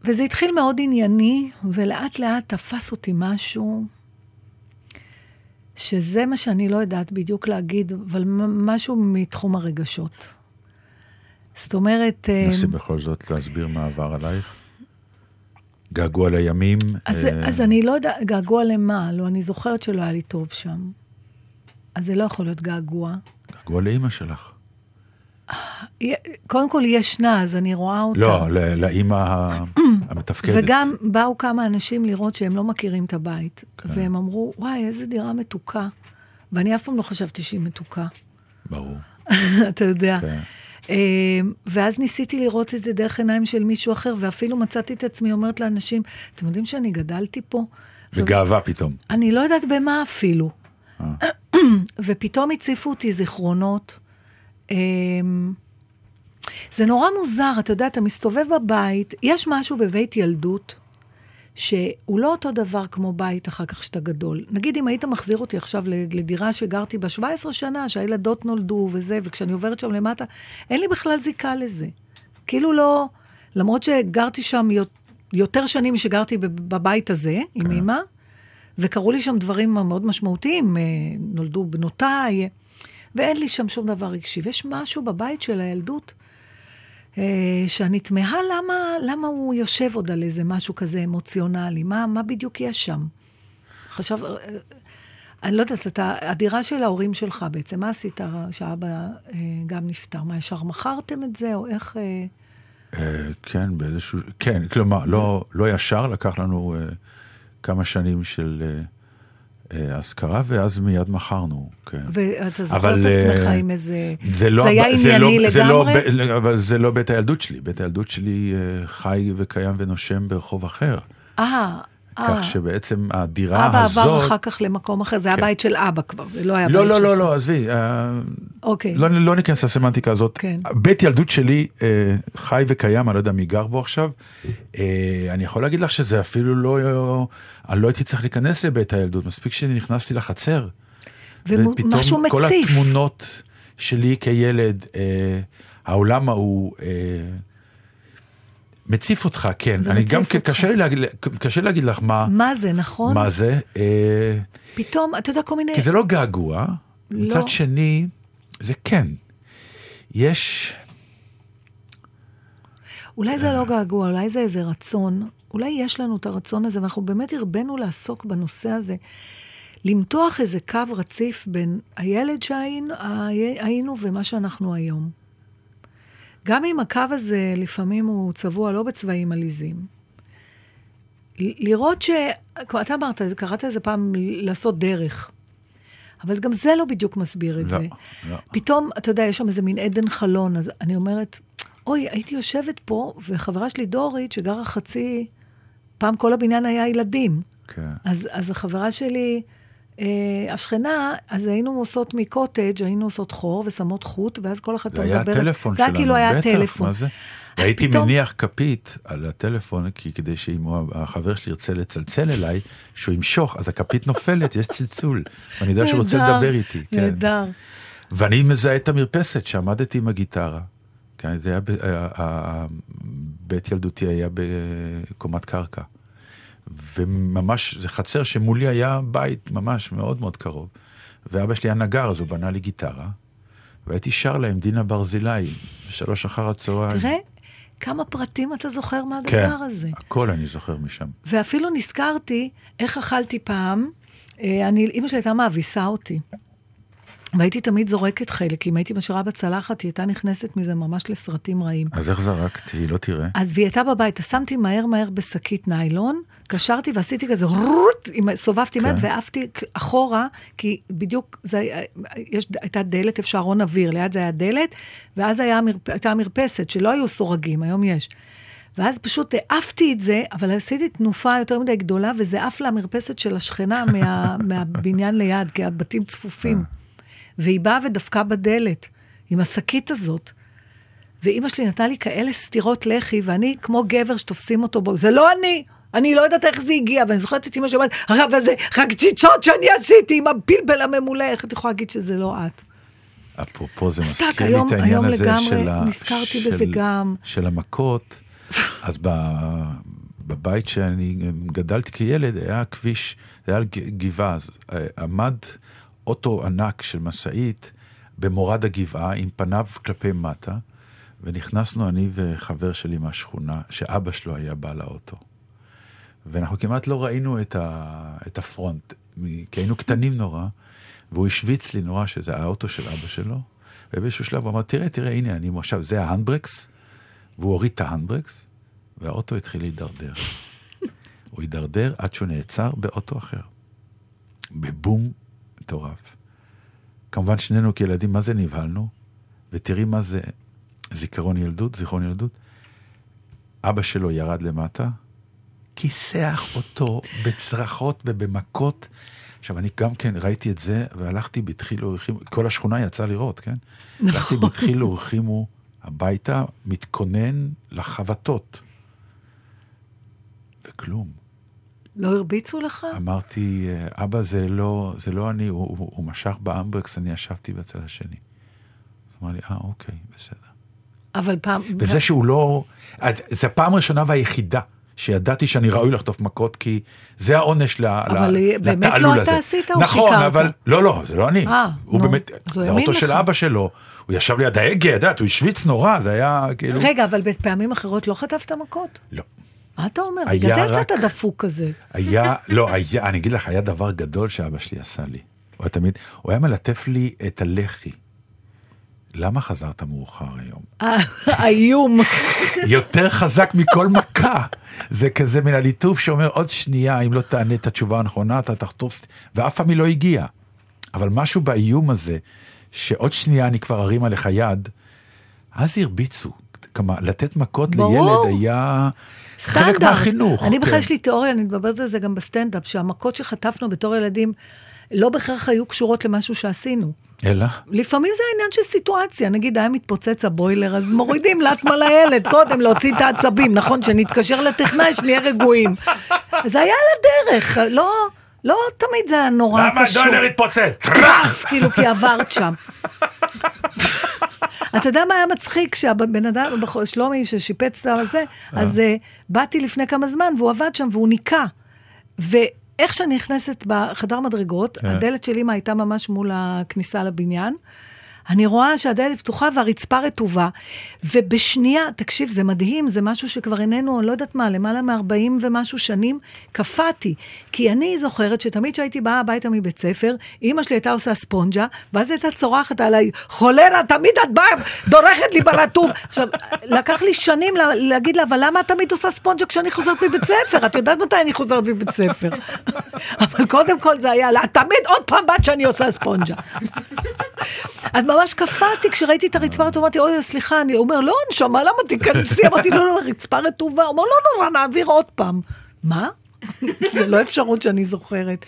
Speaker 3: וזה התחיל מאוד ענייני, ולאט לאט תפס אותי משהו שזה מה שאני לא יודעת בדיוק להגיד, אבל משהו מתחום הרגשות. זאת אומרת... אה,
Speaker 2: נסי בכל זאת להסביר מה עבר עלייך. געגוע לימים.
Speaker 3: אז,
Speaker 2: אה,
Speaker 3: אז אני לא יודעת, געגוע למה? לא, אני זוכרת שלא היה לי טוב שם. אז זה לא יכול להיות געגוע.
Speaker 2: געגוע לאימא שלך.
Speaker 3: י- קודם כל היא ישנה, אז אני רואה אותה.
Speaker 2: לא, לאימא <clears throat> המתפקדת.
Speaker 3: וגם באו כמה אנשים לראות שהם לא מכירים את הבית,
Speaker 2: כן.
Speaker 3: והם אמרו, וואי, איזה דירה מתוקה. ואני אף פעם לא חשבתי שהיא מתוקה,
Speaker 2: ברור. <laughs>
Speaker 3: אתה יודע.
Speaker 2: כן.
Speaker 3: אה, ואז ניסיתי לראות את זה דרך עיניים של מישהו אחר, ואפילו מצאתי את עצמי אומרת לאנשים, אתם יודעים שאני גדלתי פה?
Speaker 2: בגאווה פתאום.
Speaker 3: אני לא יודעת במה אפילו.
Speaker 2: אה. <clears throat>
Speaker 3: ופתאום הציפו אותי זיכרונות. אמ, זה נורא מוזר, אתה יודע, אתה מסתובב בבית, יש משהו בבית ילדות, שהוא לא אותו דבר כמו בית אחר כך שאתה גדול. נגיד, אם היית מחזיר אותי עכשיו לדירה שגרתי בה 17 שנה, שהילדות נולדו וזה, וכשאני עוברת שם למטה, אין לי בכלל זיקה לזה. כאילו לא, למרות שגרתי שם יות- יותר שנים משגרתי בב- בבית הזה, עם אמא, וקרו לי שם דברים מאוד משמעותיים, אה, נולדו בנותיי, ואין לי שם שום דבר רגשי. ויש משהו בבית של הילדות, שאני תמהה למה, למה הוא יושב עוד על איזה משהו כזה אמוציונלי, מה, מה בדיוק יש שם? חשב, אה, אני לא יודעת, אתה, הדירה של ההורים שלך בעצם, מה עשית שאבא אה, גם נפטר? מה, ישר מכרתם את זה, או איך... אה,
Speaker 2: אה, כן, באיזשהו... כן, כלומר, לא, לא ישר, לקח לנו אה, כמה שנים של אה, אה, השכרה, ואז מיד מכרנו, כן.
Speaker 3: ואתה זוכר את עצמך
Speaker 2: אה,
Speaker 3: עם איזה...
Speaker 2: זה לא,
Speaker 3: זה היה
Speaker 2: זה
Speaker 3: ענייני
Speaker 2: לא, זה לא,
Speaker 3: לגמרי?
Speaker 2: ב- אבל זה לא בית הילדות שלי. בית הילדות שלי אה, חי וקיים ונושם ברחוב אחר.
Speaker 3: אה, אה.
Speaker 2: כך שבעצם הדירה
Speaker 3: אבא
Speaker 2: הזאת...
Speaker 3: עבר אחר כך למקום אחר, זה היה
Speaker 2: כן.
Speaker 3: בית של אבא כבר, זה לא היה
Speaker 2: לא,
Speaker 3: בית
Speaker 2: לא,
Speaker 3: שלך.
Speaker 2: לא, לא, עזבי. אה,
Speaker 3: אוקיי.
Speaker 2: לא, לא ניכנס לסמנטיקה הזאת.
Speaker 3: כן.
Speaker 2: בית ילדות שלי אה, חי וקיים, אני לא יודע מי גר בו עכשיו. אה, אני יכול להגיד לך שזה אפילו לא... אני לא הייתי צריך להיכנס לבית הילדות, מספיק שנכנסתי לחצר.
Speaker 3: ומשהו
Speaker 2: כל
Speaker 3: מציף.
Speaker 2: התמונות שלי כילד, אה, העולם ההוא... מציף אותך, כן. אני גם כן,
Speaker 3: אותך.
Speaker 2: קשה לי להגיד, קשה להגיד לך מה,
Speaker 3: מה זה, נכון?
Speaker 2: מה זה. אה,
Speaker 3: פתאום, אתה יודע, כל מיני...
Speaker 2: כי זה לא געגוע,
Speaker 3: לא.
Speaker 2: מצד שני, זה כן. יש,
Speaker 3: אולי זה לא געגוע, אולי זה איזה רצון. אולי יש לנו את הרצון הזה, ואנחנו באמת הרבנו לעסוק בנושא הזה. למתוח איזה קו רציף בין הילד שהיינו היינו ומה שאנחנו היום. גם אם הקו הזה לפעמים הוא צבוע לא בצבעים עליזים. לראות ש... כבר אתה אמרת, קראת איזה פעם לעשות דרך. אבל גם זה לא בדיוק מסביר את
Speaker 2: לא,
Speaker 3: זה.
Speaker 2: לא.
Speaker 3: פתאום, אתה יודע, יש שם איזה מין עדן חלון, אז אני אומרת, אוי, הייתי יושבת פה, וחברה שלי דורית, שגרה חצי... פעם כל הבניין היה ילדים.
Speaker 2: כן.
Speaker 3: אז, אז החברה שלי, אה, השכנה, אז היינו עושות מקוטג', היינו עושות חור ושמות חוט, ואז כל אחת
Speaker 2: זה היה
Speaker 3: מדברת.
Speaker 2: הטלפון
Speaker 3: היה
Speaker 2: שלנו,
Speaker 3: כאילו היה
Speaker 2: בטח,
Speaker 3: טלפון.
Speaker 2: מה זה? הייתי
Speaker 3: פתאום-
Speaker 2: מניח כפית על הטלפון, כי כדי שאם החבר שלי ירצה לצלצל אליי, שהוא ימשוך, אז הכפית נופלת, יש צלצול. ואני יודע שהוא רוצה לדבר איתי. כן.
Speaker 3: נהדר.
Speaker 2: ואני מזהה את המרפסת שעמדתי עם הגיטרה. כן, זה היה, בית ילדותי היה בקומת קרקע. וממש, זה חצר שמולי היה בית ממש מאוד מאוד קרוב. ואבא שלי היה נגר, אז הוא בנה לי גיטרה. והייתי שר להם דינה ברזילי, בשלוש אחר הצהריים.
Speaker 3: תראה, כמה פרטים אתה זוכר מהדבר
Speaker 2: כן,
Speaker 3: הזה.
Speaker 2: הכל אני זוכר משם.
Speaker 3: ואפילו נזכרתי איך אכלתי פעם, אה, אני, אימא שלי הייתה מאביסה אותי. והייתי תמיד זורקת חלק, אם הייתי משאירה בצלחת, היא הייתה נכנסת מזה ממש לסרטים רעים.
Speaker 2: אז איך זרקתי? היא לא תראה.
Speaker 3: אז והיא הייתה בבית, אז שמתי מהר מהר בשקית ניילון, קשרתי ועשיתי כזה רוט, סובבתי
Speaker 2: כן.
Speaker 3: מעט ועפתי אחורה, כי בדיוק זה, היה- יש, הייתה דלת, אפשר ארון אוויר, ליד זה היה דלת, ואז היה, הייתה המרפסת, שלא היו סורגים, היום יש. ואז פשוט העפתי את זה, אבל עשיתי תנופה יותר מדי גדולה, וזה עף למרפסת של השכנה מה, <laughs> מהבניין ליד, כי הבתים צפופים. והיא באה ודפקה בדלת, עם השקית הזאת. ואימא שלי נתנה לי כאלה סטירות לחי, ואני כמו גבר שתופסים אותו בו, זה לא אני, אני לא יודעת איך זה הגיע, ואני זוכרת את אימא שאומרת, הרב הזה, רק ציצות שאני עשיתי עם הפלפל הממולא, איך את יכולה להגיד שזה לא את?
Speaker 2: אפרופו, זה מזכיר לי
Speaker 3: היום-
Speaker 2: את העניין
Speaker 3: היום
Speaker 2: הזה
Speaker 3: לגמרי
Speaker 2: של.
Speaker 3: נזכרתי
Speaker 2: של-
Speaker 3: בזה גם.
Speaker 2: של המכות. אז ב... בבית שאני גדלתי כילד, היה כביש, זה היה גבעה, אה, עמד אוטו ענק של משאית במורד הגבעה עם פניו כלפי מטה, ונכנסנו אני וחבר שלי מהשכונה, שאבא שלו היה בעל האוטו. ואנחנו כמעט לא ראינו את, ה, את הפרונט, כי היינו קטנים נורא, והוא השוויץ לי נורא שזה האוטו של אבא שלו, ובאיזשהו שלב הוא אמר, תראה, תראה, הנה, אני עכשיו, זה ההנדברקס, והוא הוריד את ההנדברקס, והאוטו התחיל להידרדר. <laughs> הוא הידרדר עד שהוא נעצר באוטו אחר. בבום מטורף. כמובן שנינו כילדים, מה זה נבהלנו? ותראי מה זה זיכרון ילדות, זיכרון ילדות. אבא שלו ירד למטה, כיסח אותו בצרחות ובמכות. עכשיו, אני גם כן ראיתי את זה, והלכתי בדחילו ורחימו, כל השכונה יצאה לראות, כן?
Speaker 3: נכון.
Speaker 2: הלכתי בדחילו ורחימו הביתה, מתכונן לחבטות. וכלום.
Speaker 3: לא הרביצו לך?
Speaker 2: אמרתי, אבא, זה לא, זה לא אני, הוא, הוא, הוא משך באמברקס, אני ישבתי בצד השני. אז אמר לי, אה, אוקיי, בסדר.
Speaker 3: אבל פעם...
Speaker 2: וזה שהוא לא... זו הפעם הראשונה והיחידה שידעתי שאני ראוי לחטוף מכות, כי זה העונש ל-
Speaker 3: אבל
Speaker 2: ל-
Speaker 3: באמת
Speaker 2: לתעלול
Speaker 3: לא
Speaker 2: הזה.
Speaker 3: אתה עשית או
Speaker 2: נכון,
Speaker 3: שיקרת?
Speaker 2: אבל... לא, לא, זה לא אני.
Speaker 3: אה,
Speaker 2: הוא
Speaker 3: נו,
Speaker 2: באמת... זה האוטו של. אבא שלו, הוא ישב ליד ההגה, ידעת, הוא השוויץ נורא, זה היה כאילו...
Speaker 3: רגע, אבל בפעמים אחרות לא חטפת מכות?
Speaker 2: לא.
Speaker 3: מה אתה אומר? בגלל זה
Speaker 2: רק-
Speaker 3: יצאת דפוק כזה.
Speaker 2: היה, לא, היה, אני אגיד לך, היה דבר גדול שאבא שלי עשה לי. הוא היה תמיד, הוא היה מלטף לי את הלחי. למה חזרת מאוחר היום?
Speaker 3: אה, האיום.
Speaker 2: יותר חזק מכל מכה. זה כזה מן הליטוף שאומר, עוד שנייה, אם לא תענה את התשובה הנכונה, אתה תחטוף, ואף פעם היא לא הגיעה. אבל משהו באיום הזה, שעוד שנייה אני כבר ארים עליך יד, אז הרביצו. כמה, לתת מכות
Speaker 3: ברור.
Speaker 2: לילד היה חלק
Speaker 3: סטנדרט.
Speaker 2: מהחינוך.
Speaker 3: אני בכלל
Speaker 2: כן.
Speaker 3: יש לי תיאוריה, אני מדברת על זה גם בסטנדאפ, שהמכות שחטפנו בתור ילדים לא בהכרח היו קשורות למשהו שעשינו.
Speaker 2: אלא?
Speaker 3: לפעמים זה עניין של סיטואציה, נגיד היה מתפוצץ הבוילר, אז מורידים לטמה לילד, קודם להוציא את העצבים, נכון, שנתקשר לטכנאי, שנהיה רגועים. זה היה על הדרך, לא, לא תמיד זה היה נורא
Speaker 2: למה
Speaker 3: קשור.
Speaker 2: הדולר התפוצץ?
Speaker 3: טראף, כאילו, כי עברת שם. אתה יודע מה היה מצחיק? שהבן אדם, שלומי ששיפץ את זה, אז אה, באתי לפני כמה זמן והוא עבד שם והוא ניקה. ואיך שאני נכנסת בחדר מדרגות,
Speaker 2: כן.
Speaker 3: הדלת של אמא הייתה ממש מול הכניסה לבניין. אני רואה שהדלת פתוחה והרצפה רטובה, ובשנייה, תקשיב, זה מדהים, זה משהו שכבר איננו, אני לא יודעת מה, למעלה מ-40 ומשהו שנים, קפאתי. כי אני זוכרת שתמיד כשהייתי באה הביתה מבית ספר, אימא שלי הייתה עושה ספונג'ה, ואז הייתה צורחת עליי, חולרה, תמיד את באה, דורכת לי ברטוב. <laughs> עכשיו, לקח לי שנים לה, להגיד לה, אבל למה את תמיד עושה ספונג'ה כשאני חוזרת מבית ספר? את יודעת מתי אני חוזרת מבית ספר. <laughs> אבל קודם כל זה היה, לה, תמיד עוד פעם בת שאני עושה ספונג'ה. <laughs> אז ממש קפאתי כשראיתי את הרצפה, רטובה, אמרתי, אוי, סליחה, אני אומר, לא, נשמה, למה תיכנסי? <laughs> אמרתי, לא, לא, הרצפה רטובה. הוא אומר, לא נורא, נעביר עוד פעם. מה? <laughs> זה לא אפשרות שאני זוכרת.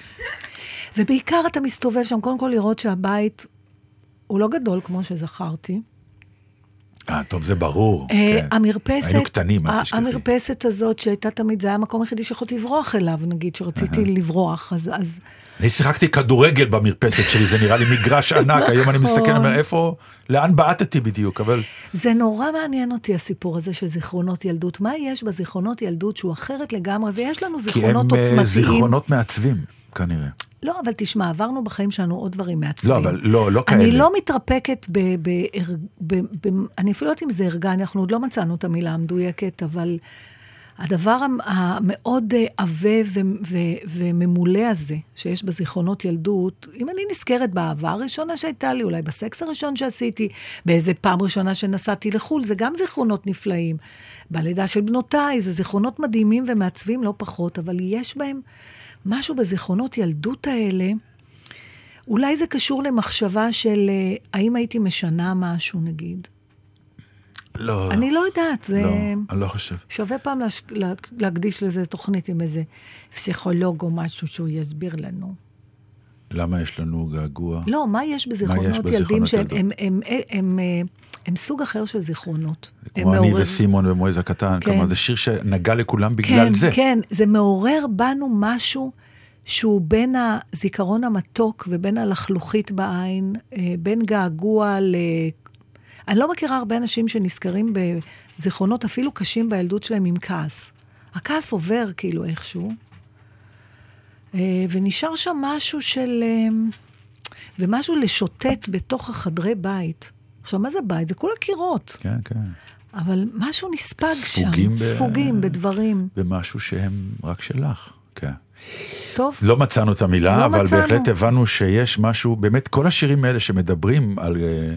Speaker 3: ובעיקר אתה מסתובב שם, קודם כל לראות שהבית הוא לא גדול כמו שזכרתי.
Speaker 2: אה, טוב, זה ברור.
Speaker 3: אה,
Speaker 2: כן.
Speaker 3: המרפסת,
Speaker 2: היינו קטנים, אל תשכחי.
Speaker 3: המרפסת הזאת שהייתה תמיד, זה היה המקום היחידי שיכולתי לברוח אליו, נגיד, שרציתי לברוח, אז... אז
Speaker 2: אני שיחקתי כדורגל במרפסת שלי, זה נראה לי מגרש ענק, <laughs> היום אני מסתכל, אומר, איפה, לאן בעטתי בדיוק, אבל
Speaker 3: זה נורא מעניין אותי הסיפור הזה של זיכרונות ילדות. מה יש בזיכרונות ילדות שהוא אחרת לגמרי, ויש לנו
Speaker 2: כי הם
Speaker 3: זיכרונות
Speaker 2: אה,
Speaker 3: עוצמתיים.
Speaker 2: זיכרונות מעצבים, כנראה.
Speaker 3: לא, אבל תשמע, עברנו בחיים שלנו עוד דברים מעצבים.
Speaker 2: לא, אבל לא, לא כאלה.
Speaker 3: אני לא מתרפקת ב... ב, ב, ב אני אפילו לא יודעת אם זה ערגה, אנחנו עוד לא מצאנו את המילה המדויקת, אבל הדבר המ- המאוד אה, עבה ו- ו- וממולא הזה, שיש בזיכרונות ילדות, אם אני נזכרת באהבה הראשונה שהייתה לי, אולי בסקס הראשון שעשיתי, באיזה פעם ראשונה שנסעתי לחו"ל, זה גם זיכרונות נפלאים. בלידה של בנותיי, זה זיכרונות מדהימים ומעצבים לא פחות, אבל יש בהם משהו בזיכרונות ילדות האלה, אולי זה קשור למחשבה של אה, האם הייתי משנה משהו, נגיד.
Speaker 2: לא,
Speaker 3: אני לא יודעת, זה...
Speaker 2: לא, אני לא חושב.
Speaker 3: שווה פעם להש... לה... להקדיש לזה תוכנית עם איזה פסיכולוג או משהו שהוא יסביר לנו.
Speaker 2: למה יש לנו געגוע?
Speaker 3: לא, מה יש בזיכרונות
Speaker 2: בזיכרונות
Speaker 3: ילדים שהם
Speaker 2: ילדות?
Speaker 3: הם, הם, הם, הם, אה, הם סוג אחר של זיכרונות. הם
Speaker 2: כמו אני
Speaker 3: מעורר-
Speaker 2: וסימון ומועז הקטן,
Speaker 3: כן.
Speaker 2: כלומר זה שיר שנגע לכולם בגלל
Speaker 3: כן,
Speaker 2: זה.
Speaker 3: כן, זה מעורר בנו משהו שהוא בין הזיכרון המתוק ובין הלחלוכית בעין, אה, בין געגוע ל... אני לא מכירה הרבה אנשים שנזכרים בזיכרונות אפילו קשים בילדות שלהם עם כעס. הכעס עובר כאילו איכשהו, ונשאר שם משהו של... אה, ומשהו לשוטט בתוך החדרי בית. עכשיו, מה זה בית? זה כולה קירות,
Speaker 2: כן, כן.
Speaker 3: אבל משהו נספג שם,
Speaker 2: ספוגים ב-
Speaker 3: ספוגים בדברים.
Speaker 2: במשהו שהם רק שלך, כן.
Speaker 3: טוב,
Speaker 2: לא מצאנו את המילה,
Speaker 3: לא
Speaker 2: אבל
Speaker 3: מצאנו.
Speaker 2: בהחלט הבנו שיש משהו, באמת כל השירים האלה שמדברים על אה,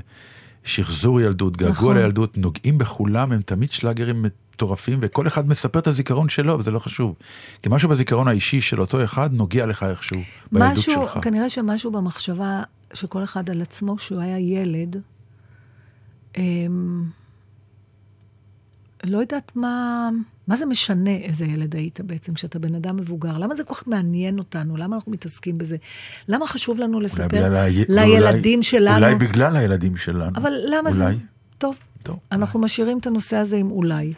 Speaker 2: שחזור ילדות, געגוע
Speaker 3: נכון.
Speaker 2: לילדות, נוגעים בכולם, הם תמיד שלאגרים מטורפים, וכל אחד מספר את הזיכרון שלו, וזה לא חשוב. כי משהו בזיכרון האישי של אותו אחד נוגע לך איכשהו, בילדות
Speaker 3: משהו,
Speaker 2: שלך.
Speaker 3: כנראה שמשהו במחשבה של כל אחד על עצמו, כשהוא היה ילד, אמ, לא יודעת מה, מה זה משנה איזה ילד היית בעצם כשאתה בן אדם מבוגר. למה זה כל כך מעניין אותנו? למה אנחנו מתעסקים בזה? למה חשוב לנו
Speaker 2: אולי
Speaker 3: לספר
Speaker 2: ה-
Speaker 3: לילדים
Speaker 2: אולי-
Speaker 3: שלנו?
Speaker 2: אולי בגלל הילדים שלנו.
Speaker 3: אבל למה זה...
Speaker 2: אולי.
Speaker 3: טוב,
Speaker 2: טוב.
Speaker 3: אנחנו משאירים את הנושא הזה עם אולי.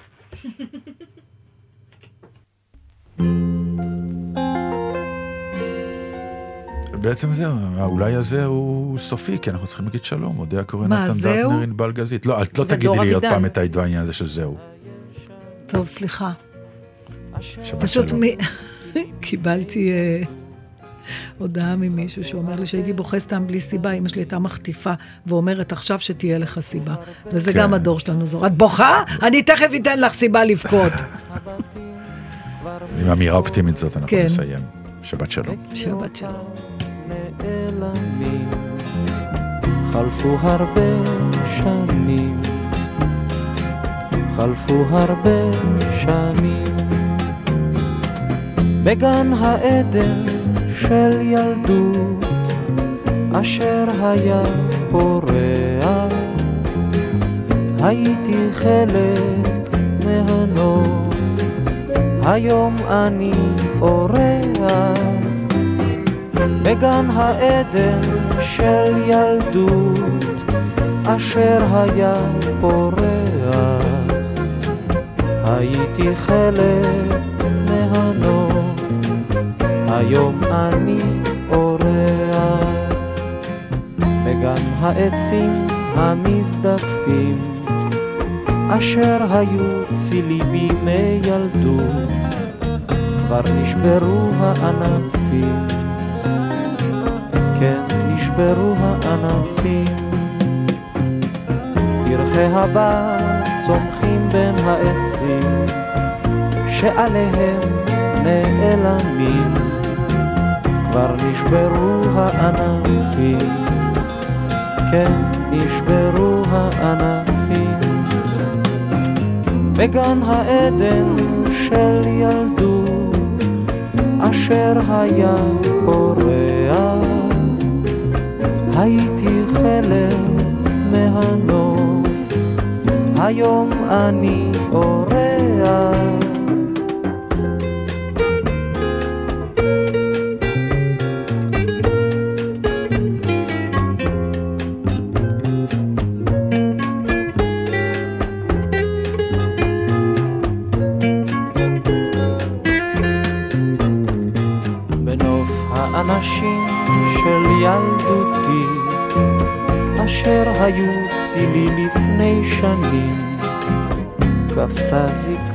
Speaker 2: בעצם זהו, האולי הזה הוא סופי, כי אנחנו צריכים להגיד שלום, אודה הקורא
Speaker 3: מה,
Speaker 2: נתן? דטנר ענבל גזית. לא, את לא תגידי לי עוד. פעם את העניין הזה של זהו.
Speaker 3: טוב, סליחה. פשוט. <laughs> קיבלתי אה, הודעה ממישהו שאומר לי שהייתי בוכה סתם בלי סיבה, אמא שלי הייתה מחטיפה ואומרת עכשיו שתהיה לך סיבה. וזה
Speaker 2: כן.
Speaker 3: גם הדור שלנו זור. את בוכה? אני תכף אתן לך סיבה לבכות.
Speaker 2: עם אמירה אופטימית זאת אנחנו
Speaker 3: כן.
Speaker 2: נסיים. שבת שלום.
Speaker 3: שבת שלום.
Speaker 8: נעלמים, חלפו הרבה שנים, חלפו הרבה שנים, בגן העדן של ילדות, אשר היה פורח, הייתי חלק מהנוף, היום אני אורח. בגן העדן של ילדות, אשר היה פורח. הייתי חלק היום אני אורח. בגן העצים המזדקפים, אשר היו צילי בימי ילדות, כבר נשברו הענפים. כן, נשברו הענפים. פרחי הבר צומחים בין העצים, שעליהם נעלמים. נשברו הענפים, כן, נשברו הענפים. בגן העדן של ילדות, אשר היה פורח, הייתי חלק מהנוף, היום אני אורח. צילי לפני שנים, קפצה זקנה